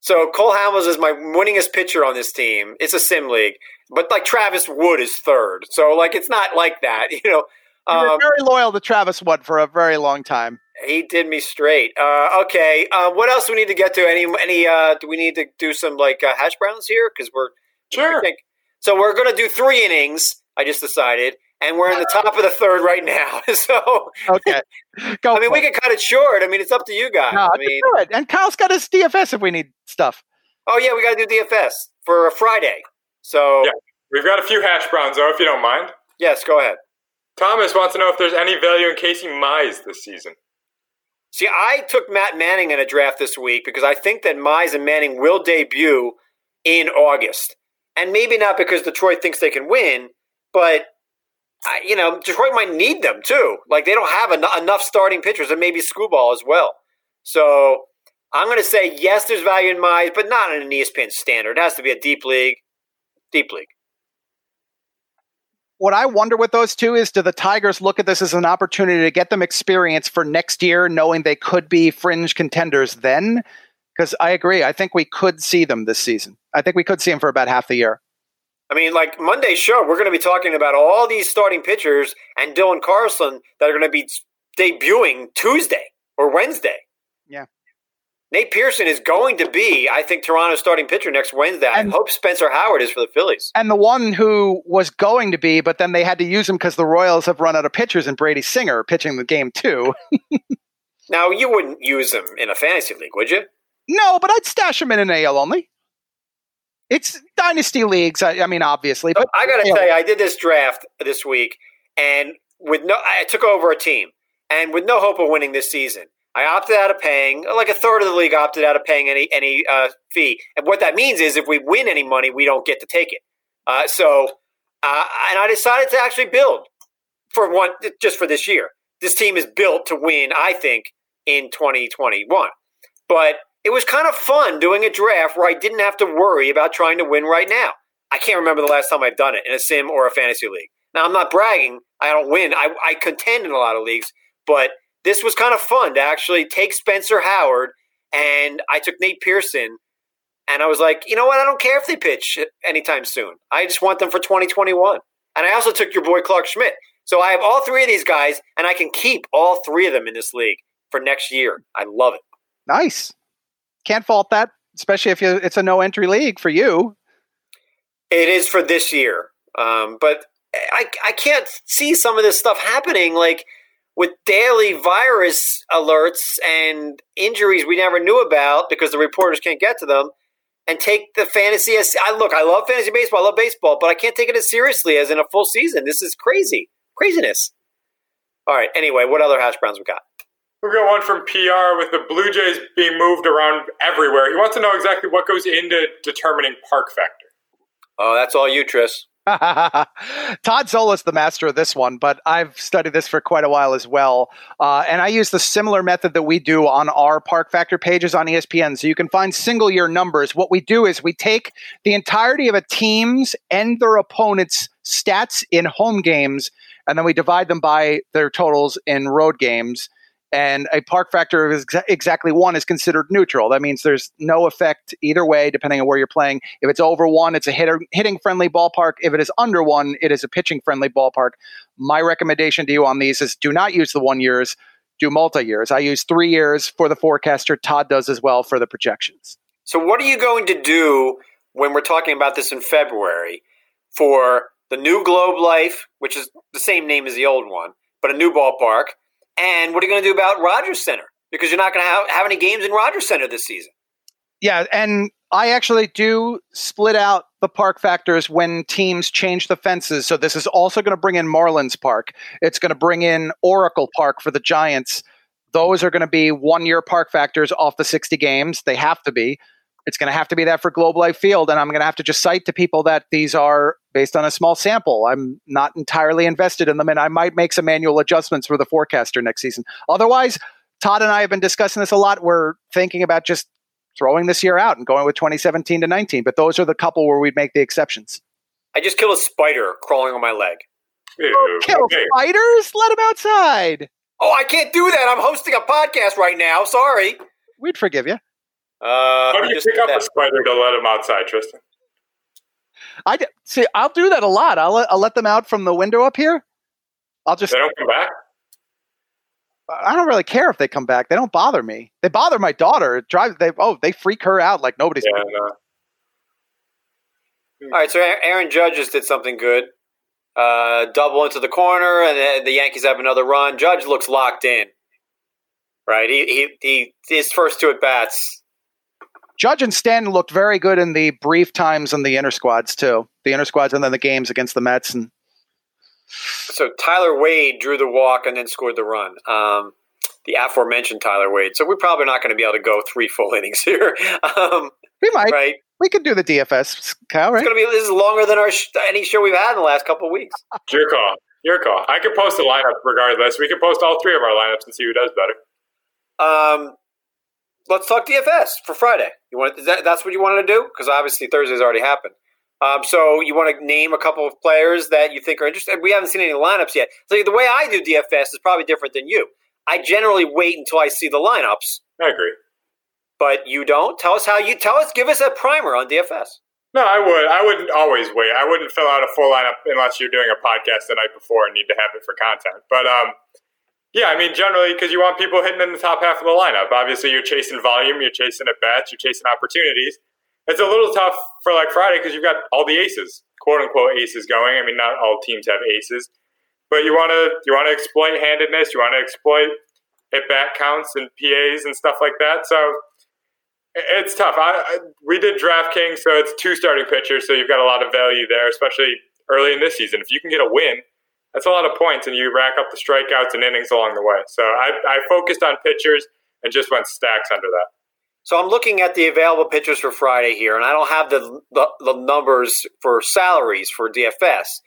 So Cole Hamels is my winningest pitcher on this team. It's a sim league, but like Travis Wood is third. So like it's not like that, you know. You were Um, very loyal to Travis Wood for a very long time. he did me straight. Uh, okay, uh, what else do we need to get to? Any any? Uh, do we need to do some like uh, hash browns here? Because we're Sure. I think- so we're going to do three innings. I just decided, and we're in the top of the third right now. so Okay, go. I mean, we it. can cut it short. I mean, it's up to you guys. No, I mean, do it. And Kyle's got his DFS if we need stuff. oh yeah, we got to do DFS for a Friday. So Yeah. We've got a few hash browns though, if you don't mind. yes, go ahead. Thomas wants to know if there's any value in Casey Mize this season. See, I took Matt Manning in a draft this week because I think that Mize and Manning will debut in August. And maybe not because Detroit thinks they can win, but, I, you know, Detroit might need them too. Like, they don't have en- enough starting pitchers and maybe Skubal as well. So I'm going to say, yes, there's value in Mize, but not in an ESPN standard. It has to be a deep league. Deep league. What I wonder with those two is do the Tigers look at this as an opportunity to get them experience for next year, knowing they could be fringe contenders then? Because I agree. I think we could see them this season. I think we could see them for about half the year. I mean, like Monday's show, we're going to be talking about all these starting pitchers and Dylan Carlson that are going to be debuting Tuesday or Wednesday. Yeah. Nate Pearson is going to be, I think, Toronto's starting pitcher next Wednesday. And- I hope Spencer Howard is for the Phillies. And the one who was going to be, but then they had to use him because the Royals have run out of pitchers and Brady Singer pitching the game too. Now, you wouldn't use him in a fantasy league, would you? No, but I'd stash him in an AL only. It's dynasty leagues. I, I mean, obviously, but I got to Yeah. tell you, I did this draft this week, and with no, I took over a team, and with no hope of winning this season, I opted out of paying. Like a third of the league opted out of paying any any uh, fee, and what that means is if we win any money, we don't get to take it. Uh, so, uh, and I decided to actually build for one just for this year. This team is built to win. I think in 2021, but it was kind of fun doing a draft where I didn't have to worry about trying to win right now. I can't remember the last time I've done it in a sim or a fantasy league. Now, I'm not bragging. I don't win. I, I contend in a lot of leagues, but this was kind of fun to actually take Spencer Howard and I took Nate Pearson and I was like, you know what? I don't care if they pitch anytime soon. I just want them for 2021. And I also took your boy Clarke Schmidt. So I have all three of these guys and I can keep all three of them in this league for next year. I love it. nice. Can't fault that, especially if you, it's a no entry league for you. It is for this year, um, but I I can't see some of this stuff happening like with daily virus alerts and injuries we never knew about because the reporters can't get to them. And take the fantasy as I look. I love fantasy baseball. I love baseball, but I can't take it as seriously as in a full season. This is crazy, craziness. All right. Anyway, what other hash browns we got? We got one from PR with the Blue Jays being moved around everywhere. He wants to know exactly what goes into determining park factor. Oh, that's all you, Tris. Todd Zola's the master of this one, but I've studied this for quite a while as well. Uh, and I use the similar method that we do on our Park Factor pages on ESPN. So you can find single year numbers. What we do is we take the entirety of a team's and their opponent's stats in home games, and then we divide them by their totals in road games. And a park factor of exa- exactly one is considered neutral. That means there's no effect either way, depending on where you're playing. If it's over one, it's a hitter, hitting friendly ballpark. If it is under one, it is a pitching friendly ballpark. My recommendation to you on these is do not use the one years, do multi years. I use three years for the forecaster. Todd does as well for the projections. So, what are you going to do when we're talking about this in February for the new Globe Life, which is the same name as the old one, but a new ballpark? And what are you going to do about Rogers Center? Because you're not going to have, have any games in Rogers Center this season. Yeah, and I actually do split out the park factors when teams change the fences. So this is also going to bring in Marlins Park. It's going to bring in Oracle Park for the Giants. Those are going to be one year park factors off the 60 games. They have to be. It's going to have to be that for Globe Life Field. And I'm going to have to just cite to people that these are based on a small sample. I'm not entirely invested in them, and I might make some manual adjustments for the forecaster next season. Otherwise, Todd and I have been discussing this a lot. We're thinking about just throwing this year out and going with 2017 to 19. But those are the couple where we'd make the exceptions. I just killed a spider crawling on my leg. Ew, oh, Kill okay. spiders? Let them outside. Oh, I can't do that. I'm hosting a podcast right now. Sorry. We'd forgive you. Uh, How I do you just pick did up a that. spider to let him outside, Tristan? I d- see. I'll do that a lot. I'll let, I'll let them out from the window up here. I'll just. They don't come back? I don't really care if they come back. They don't bother me. They bother my daughter. It drives. They oh they freak her out like nobody's. Yeah, no. All right, so Aaron Judge just did something good. Uh, double into the corner, and the, the Yankees have another run. Judge looks locked in. Right, he he, he his first two at bats. Judge and Stanton looked very good in the brief times in the inner squads too. The inner squads and then the games against the Mets and So Tyler Wade drew the walk and then scored the run. Um, the aforementioned Tyler Wade. So we're probably not going to be able to go three full innings here. Um, we might right, we could do the DFS, Kyle. it's going to be this is longer than our sh- any show we've had in the last couple of weeks. Your call. Your call. I could post a lineup regardless. We could post all three of our lineups and see who does better. Um, let's talk DFS for Friday. You want is that that's what you wanted to do? Because obviously Thursday's already happened. Um, so you want to name a couple of players that you think are interested? We haven't seen any lineups yet. So the way I do DFS is probably different than you. I generally wait until I see the lineups, I agree. but you don't. Tell us how you tell us. Give us a primer on DFS. No, I would. I wouldn't always wait. I wouldn't fill out a full lineup unless you're doing a podcast the night before and need to have it for content. But um, yeah, I mean, generally, because you want people hitting in the top half of the lineup. Obviously, you're chasing volume, you're chasing at bats, you're chasing opportunities. It's a little tough for like Friday because you've got all the aces, quote unquote aces going. I mean, not all teams have aces, but you want to you want to exploit handedness, you want to exploit at bat counts and PAs and stuff like that. So it's tough. I, I, we did DraftKings, so it's two starting pitchers, so you've got a lot of value there, especially early in this season. If you can get a win, that's a lot of points, and you rack up the strikeouts and innings along the way. So I, I focused on pitchers and just went stacks under that. So I'm looking at the available pitchers for Friday here, and I don't have the, the, the numbers for salaries for DFS,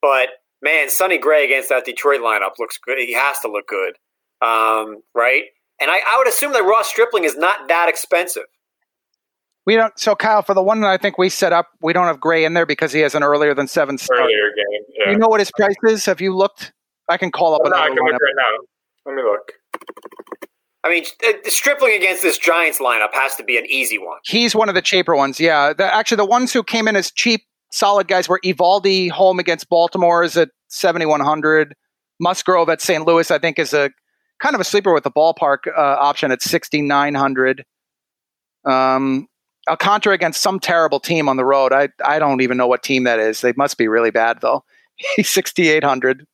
but man, Sonny Gray against that Detroit lineup looks good. He has to look good, um, right? And I, I would assume that Ross Stripling is not that expensive. We don't. So Kyle, for the one that I think we set up, we don't have Gray in there because he has an earlier than seven start. Earlier game. Yeah. You know what his price is? Have you looked? I can call up Oh, no, I another can look right now. Let me look. I mean, uh, Stripling against this Giants lineup has to be an easy one. He's one of the cheaper ones. Yeah. The, actually, the ones who came in as cheap, solid guys were Eovaldi home against Baltimore is at 7,100. Musgrove at St. Louis, I think, is a kind of a sleeper with the ballpark uh, option at 6,900. Um, Alcantara against some terrible team on the road. I, I don't even know what team that is. They must be really bad, though. He's 6,800.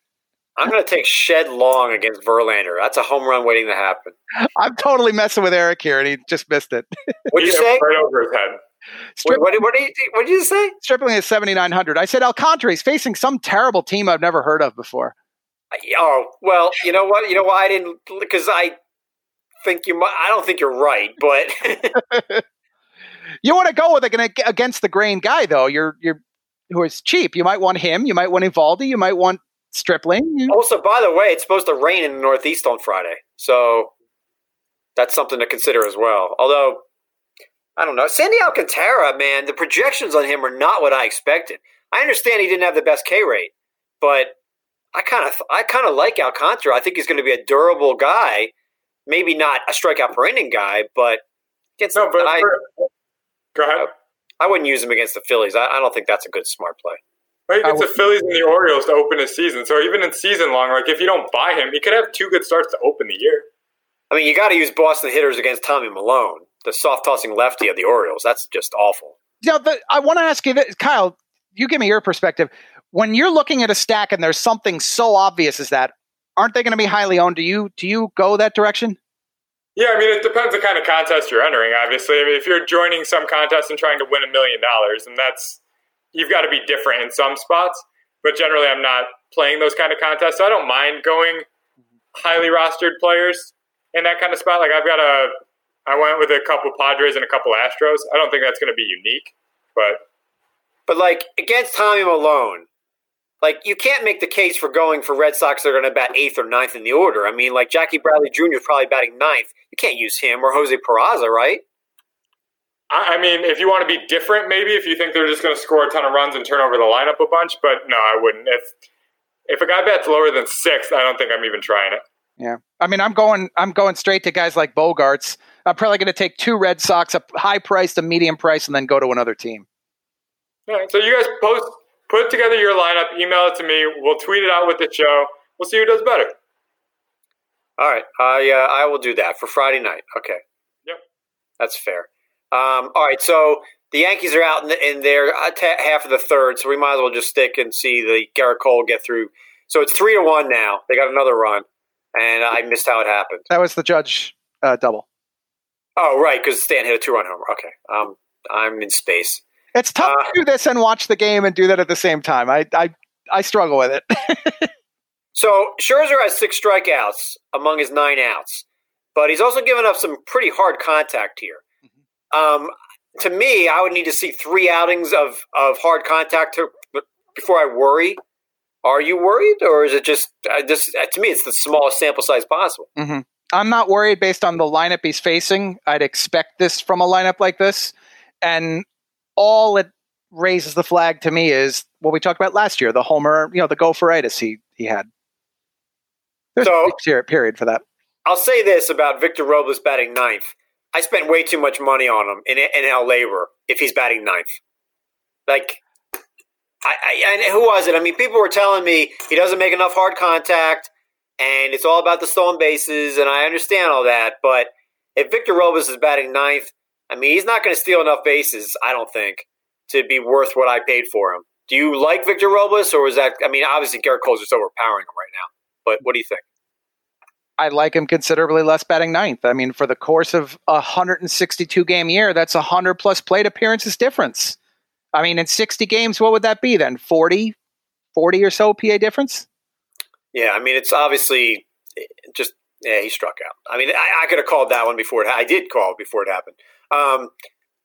I'm going to take Shed Long against Verlander. That's a home run waiting to happen. I'm totally messing with Eric here, and he just missed it. What'd you say? Right over his head. What, what, what, did you, what did you say? Stripling is 7,900. I said Alcantara. He's facing some terrible team I've never heard of before. Oh well, you know what? You know why I didn't because I think you might. I don't think you're right, but You want to go with a, against the grain guy, though. You're you're who is cheap. You might want him. You might want Eovaldi. You might want Stripling. You- also, by the way, it's supposed to rain in the Northeast on Friday, so that's something to consider as well. Although I don't know, Sandy Alcantara, man, the projections on him are not what I expected. I understand he didn't have the best K rate, but I kind of I kind of like Alcantara. I think he's going to be a durable guy. Maybe not a strikeout per inning guy, but against No, but I, for- go ahead. I wouldn't use him against the Phillies. I, I don't think that's a good smart play. Right, I it's the Phillies and the Orioles to open his season. So even in season long, like if you don't buy him, he could have two good starts to open the year. I mean, you got to use Boston hitters against Tommy Milone, the soft tossing lefty of the Orioles. That's just awful. Now, the, I want to ask you this, Kyle. You give me your perspective. When you're looking at a stack and there's something so obvious as that, aren't they going to be highly owned? Do you do you go that direction? Yeah, I mean, it depends the kind of contest you're entering. Obviously, I mean, if you're joining some contest and trying to win a million dollars, and that's you've got to be different in some spots. But generally, I'm not playing those kind of contests. So I don't mind going highly rostered players in that kind of spot. Like I've got a, I went with a couple Padres and a couple Astros. I don't think that's going to be unique, but But like against Tommy Milone, like you can't make the case for going for Red Sox that are going to bat eighth or ninth in the order. I mean, like Jackie Bradley Jr. is probably batting ninth. You can't use him or Jose Peraza, right? I, I mean, if you want to be different, maybe if you think they're just going to score a ton of runs and turn over the lineup a bunch, but no, I wouldn't. If if a guy bats lower than sixth, I don't think I'm even trying it. Yeah, I mean, I'm going. I'm going straight to guys like Bogaerts. I'm probably going to take two Red Sox, a high price, a medium price, and then go to another team. Yeah, so you guys post, put together your lineup, email it to me. We'll tweet it out with the show. We'll see who does better. All right, I uh, I will do that for Friday night. Okay. Yep. That's fair. Um, all right, so the Yankees are out in, the, in their uh, ta half of the third, so we might as well just stick and see the Gerrit Cole get through. So it's three to one now. They got another run, and I missed how it happened. That was the Judge uh, double. Oh, right, because Stan hit a two-run homer. Okay, um, I'm in space. It's tough Uh, to do this and watch the game and do that at the same time. I I, I struggle with it. So Scherzer has six strikeouts among his nine outs, but he's also given up some pretty hard contact here. Um, to me, I would need to see three outings of, of hard contact to, before I worry. Are you worried, or is it just uh, this? Uh, to me, it's the smallest sample size possible. hmm I'm not worried based on the lineup he's facing. I'd expect this from a lineup like this, and all it raises the flag to me is what we talked about last year: the homer, you know, the gopheritis he he had. There's So- a period- for that. I'll say this about Victor Robles batting ninth. I spent way too much money on him in NL LABR if he's batting ninth. Like, I, I and who was it? I mean, people were telling me he doesn't make enough hard contact, and it's all about the stolen bases, and I understand all that. But if Victor Robles is batting ninth, I mean, he's not going to steal enough bases, I don't think, to be worth what I paid for him. Do you like Victor Robles, or was that? I mean, obviously Gerrit Cole's just overpowering him right now. But what do you think? I like him considerably less batting ninth. I mean, for the course of a 162 game year, that's a 100 plus plate appearances difference. I mean, in 60 games, what would that be then? 40, 40 or so PA difference? Yeah, I mean, it's obviously eh, just, yeah, he struck out. I mean, I, I could have called that one before it, I did call before it happened. Um,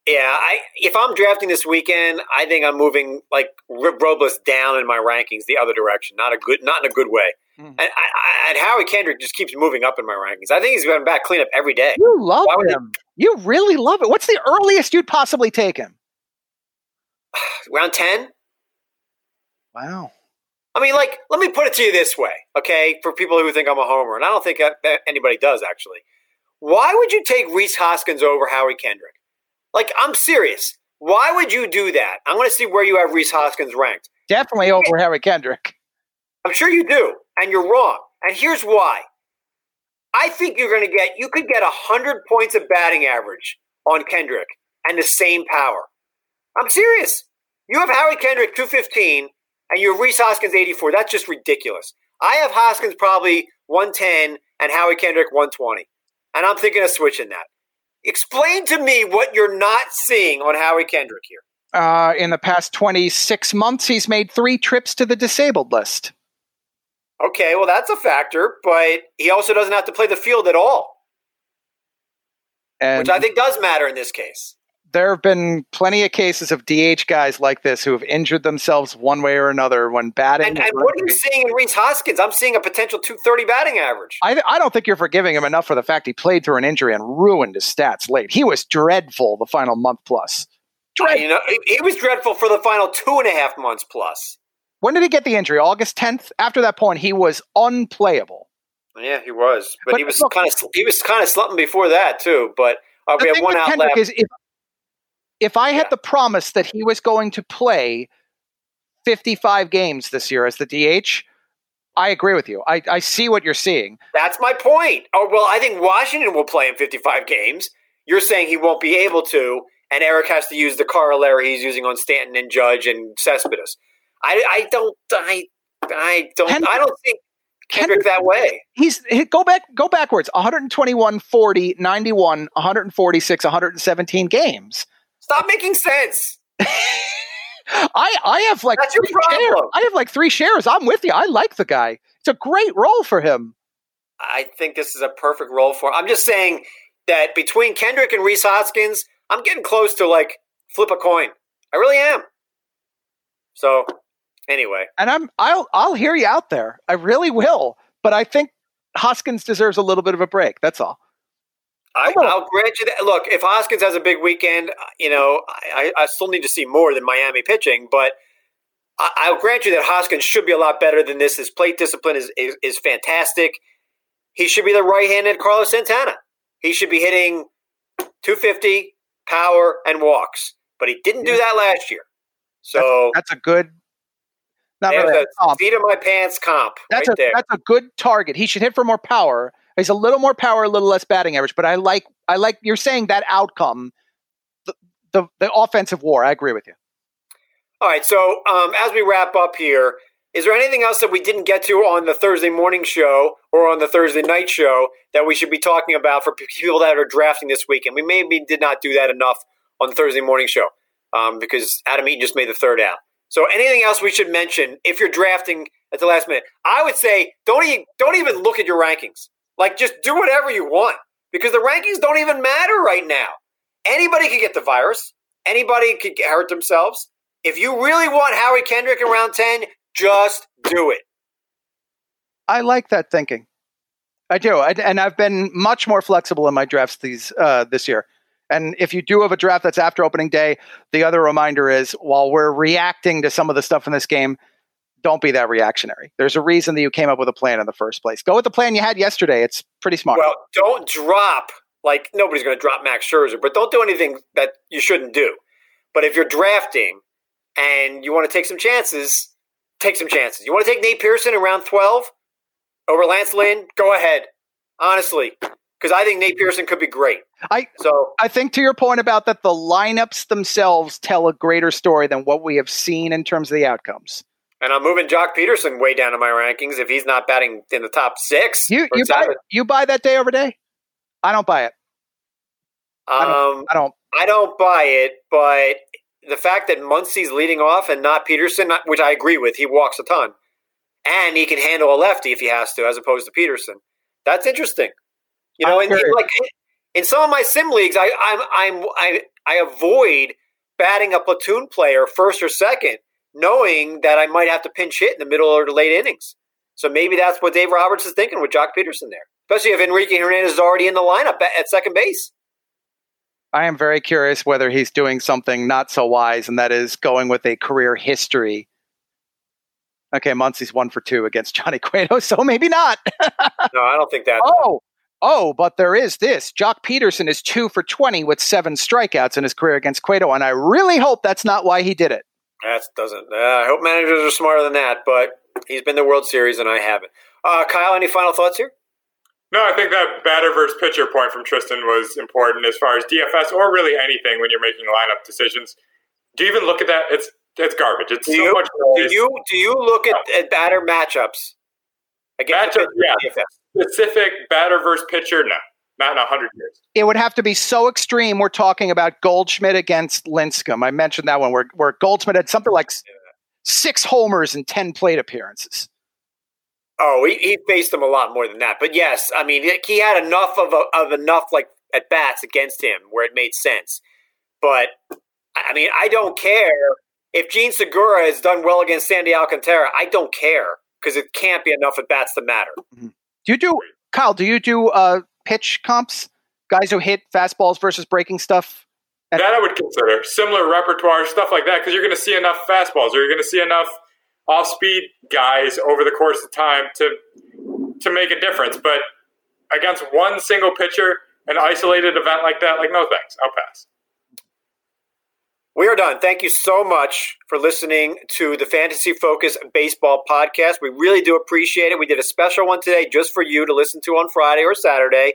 yeah, I if I'm drafting this weekend, I think I'm moving like Robles down in my rankings the other direction. Not a good, not in a good way. Mm. And, I, and Howie Kendrick just keeps moving up in my rankings. I think he's going back cleanup every day. You love him. He, you really love it. What's the earliest you'd possibly take him? Round ten. Wow. I mean, like, let me put it to you this way, okay? For people who think I'm a homer, and I don't think anybody does actually. Why would you take Rhys Hoskins over Howie Kendrick? Like, I'm serious. Why would you do that? I'm going to see where you have Rhys Hoskins ranked. Definitely over Harry Kendrick. I'm sure you do, and you're wrong. And here's why. I think you're going to get, you could get 100 points of batting average on Kendrick and the same power. I'm serious. You have Howie Kendrick 215 and you have Reese Hoskins 84. That's just ridiculous. I have Hoskins probably 110 and Howie Kendrick 120. And I'm thinking of switching that. Explain to me what you're not seeing on Howie Kendrick here. Uh, in the past 26 months, he's made three trips to the disabled list. Okay, well, that's a factor, but he also doesn't have to play the field at all, and which I think does matter in this case. There have been plenty of cases of DH guys like this who have injured themselves one way or another when batting. And, and what are you seeing in Rhys Hoskins? I'm seeing a potential 230 batting average. I, I don't think you're forgiving him enough for the fact he played through an injury and ruined his stats late. He was dreadful the final month plus. Dreadful. You know, he was dreadful for the final two and a half months plus. When did he get the injury? August 10th. After that point, he was unplayable. Yeah, he was, but, but he was kind of he was kind of slumping before that too. But uh, we have one out left. Is if, if I had yeah. the promise that he was going to play 55 games this year as the DH, I agree with you. I, I see what you're seeing. That's my point. Oh well, I think Washington will play in 55 games. You're saying he won't be able to, and Eric has to use the corollary he's using on Stanton and Judge and Cespedes. I, I don't I I don't I don't think Kendrick, Kendrick that way. He's he, go back go backwards 121 40 91 146 117 games. Stop making sense. I I have like That's problem. Shares. I have like 3 shares. I'm with you. I like the guy. It's a great role for him. I think this is a perfect role for him. I'm just saying that between Kendrick and Rhys Hoskins, I'm getting close to like flip a coin. I really am. So Anyway, and I'm I'll I'll hear you out there. I really will. But I think Hoskins deserves a little bit of a break. That's all. I, will grant you that. Look, if Hoskins has a big weekend, you know, I, I still need to see more than Miami pitching, but I, will grant you that Hoskins should be a lot better than this. His plate discipline is, is, is fantastic. He should be the right-handed Carlos Santana. He should be hitting 250 power and walks, but he didn't do that last year. So that's, that's a good not really a seat of my pants comp. That's right a there. that's a good target. He should hit for more power. He's a little more power, a little less batting average. But I like I like you're saying that outcome, the the, the offensive war. I agree with you. All right. So um, as we wrap up here, is there anything else that we didn't get to on the Thursday morning show or on the Thursday night show that we should be talking about for people that are drafting this weekend? We maybe did not do that enough on the Thursday morning show um, because Adam Eaton just made the third out. So anything else we should mention if you're drafting at the last minute? I would say don't even don't even look at your rankings. Like just do whatever you want because the rankings don't even matter right now. Anybody could get the virus. Anybody could get hurt themselves. If you really want Howie Kendrick in round 10, just do it. I like that thinking. I do, I, and I've been much more flexible in my drafts these uh, this year. And if you do have a draft that's after opening day, the other reminder is while we're reacting to some of the stuff in this game, don't be that reactionary. There's a reason that you came up with a plan in the first place. Go with the plan you had yesterday. It's pretty smart. Well, don't drop Like nobody's going to drop Max Scherzer, but don't do anything that you shouldn't do. But if you're drafting and you want to take some chances, take some chances. You want to take Nate Pearson in round 12 over Lance Lynn? Go ahead. Honestly, because I think Nate Pearson could be great. I So I think to your point about that the lineups themselves tell a greater story than what we have seen in terms of the outcomes. And I'm moving Joc Pederson way down in my rankings if he's not batting in the top six. You you buy, you buy that day over day? I don't buy it. Um, I don't. I don't buy it, but the fact that Muncy's leading off and not Pederson, which I agree with, he walks a ton, and he can handle a lefty if he has to, as opposed to Pederson. That's interesting. You know, and like in some of my sim leagues, I I'm, I'm I I avoid batting a platoon player first or second, knowing that I might have to pinch hit in the middle or the late innings. So maybe that's what Dave Roberts is thinking with Joc Pederson there, especially if Enrique Hernandez is already in the lineup at, at second base. I am very curious whether he's doing something not so wise, and that is going with a career history. Okay, Muncy's one for two against Johnny Cueto, so maybe not. No, I don't think that. oh, oh, but there is this. Joc Pederson is two for 20 with seven strikeouts in his career against Cueto, and I really hope that's not why he did it. That doesn't. Uh, I hope managers are smarter than that, but he's been to the World Series and I haven't. Uh, Kyle, any final thoughts here? No, I think that batter versus pitcher point from Tristan was important as far as DFS or really anything when you're making lineup decisions. Do you even look at that? It's it's garbage. It's Do so you much. do you do you look at, at batter matchups against Matchup, yeah. DFS? specific batter versus pitcher? No, not in a hundred years. It would have to be so extreme. We're talking about Goldschmidt against Lincecum. I mentioned that one where, where Goldschmidt had something like s- six homers and 10 plate appearances. Oh, he, he faced him a lot more than that. But yes, I mean he had enough of a, of enough like at bats against him where it made sense. But I mean, I don't care if Jean Segura has done well against Sandy Alcantara. I don't care because it can't be enough at bats to matter. Do you do, Kyle, do you do uh, pitch comps? Guys who hit fastballs versus breaking stuff? That I would consider similar repertoire stuff like that because you're going to see enough fastballs or you're going to see enough off-speed guys over the course of time to to make a difference. But against one single pitcher, an isolated event like that, like no thanks, I'll pass. We are done. Thank you so much for listening to the Fantasy Focus Baseball Podcast. We really do appreciate it. We did a special one today just for you to listen to on Friday or Saturday.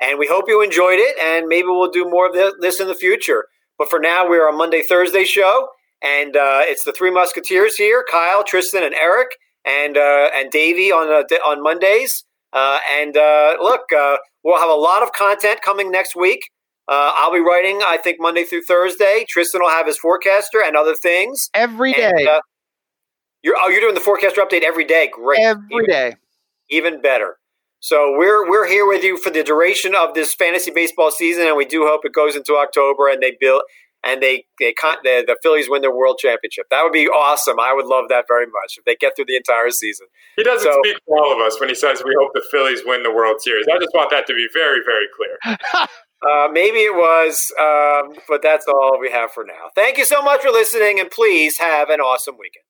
And we hope you enjoyed it. And maybe we'll do more of this in the future. But for now, we're a Monday, Thursday show. And uh, it's the Three Musketeers here Kyle, Tristan, and Eric, and, uh, and Davey on, uh, on Mondays. Uh, and uh, look, uh, we'll have a lot of content coming next week. Uh, I'll be writing, I think, Monday through Thursday. Tristan will have his forecaster and other things. every day. And, uh, you're oh, you're doing the forecaster update every day. Great, Every even, day. even better. So we're we're here with you for the duration of this fantasy baseball season, and we do hope it goes into October and they build and they they con- the, the Phillies win their world championship. That would be awesome. I would love that very much if they get through the entire season. He doesn't So- speak for all of us when he says we hope the Phillies win the World Series. I just want that to be very, very clear. Uh, maybe it was, um, but that's all we have for now. Thank you so much for listening, and please have an awesome weekend.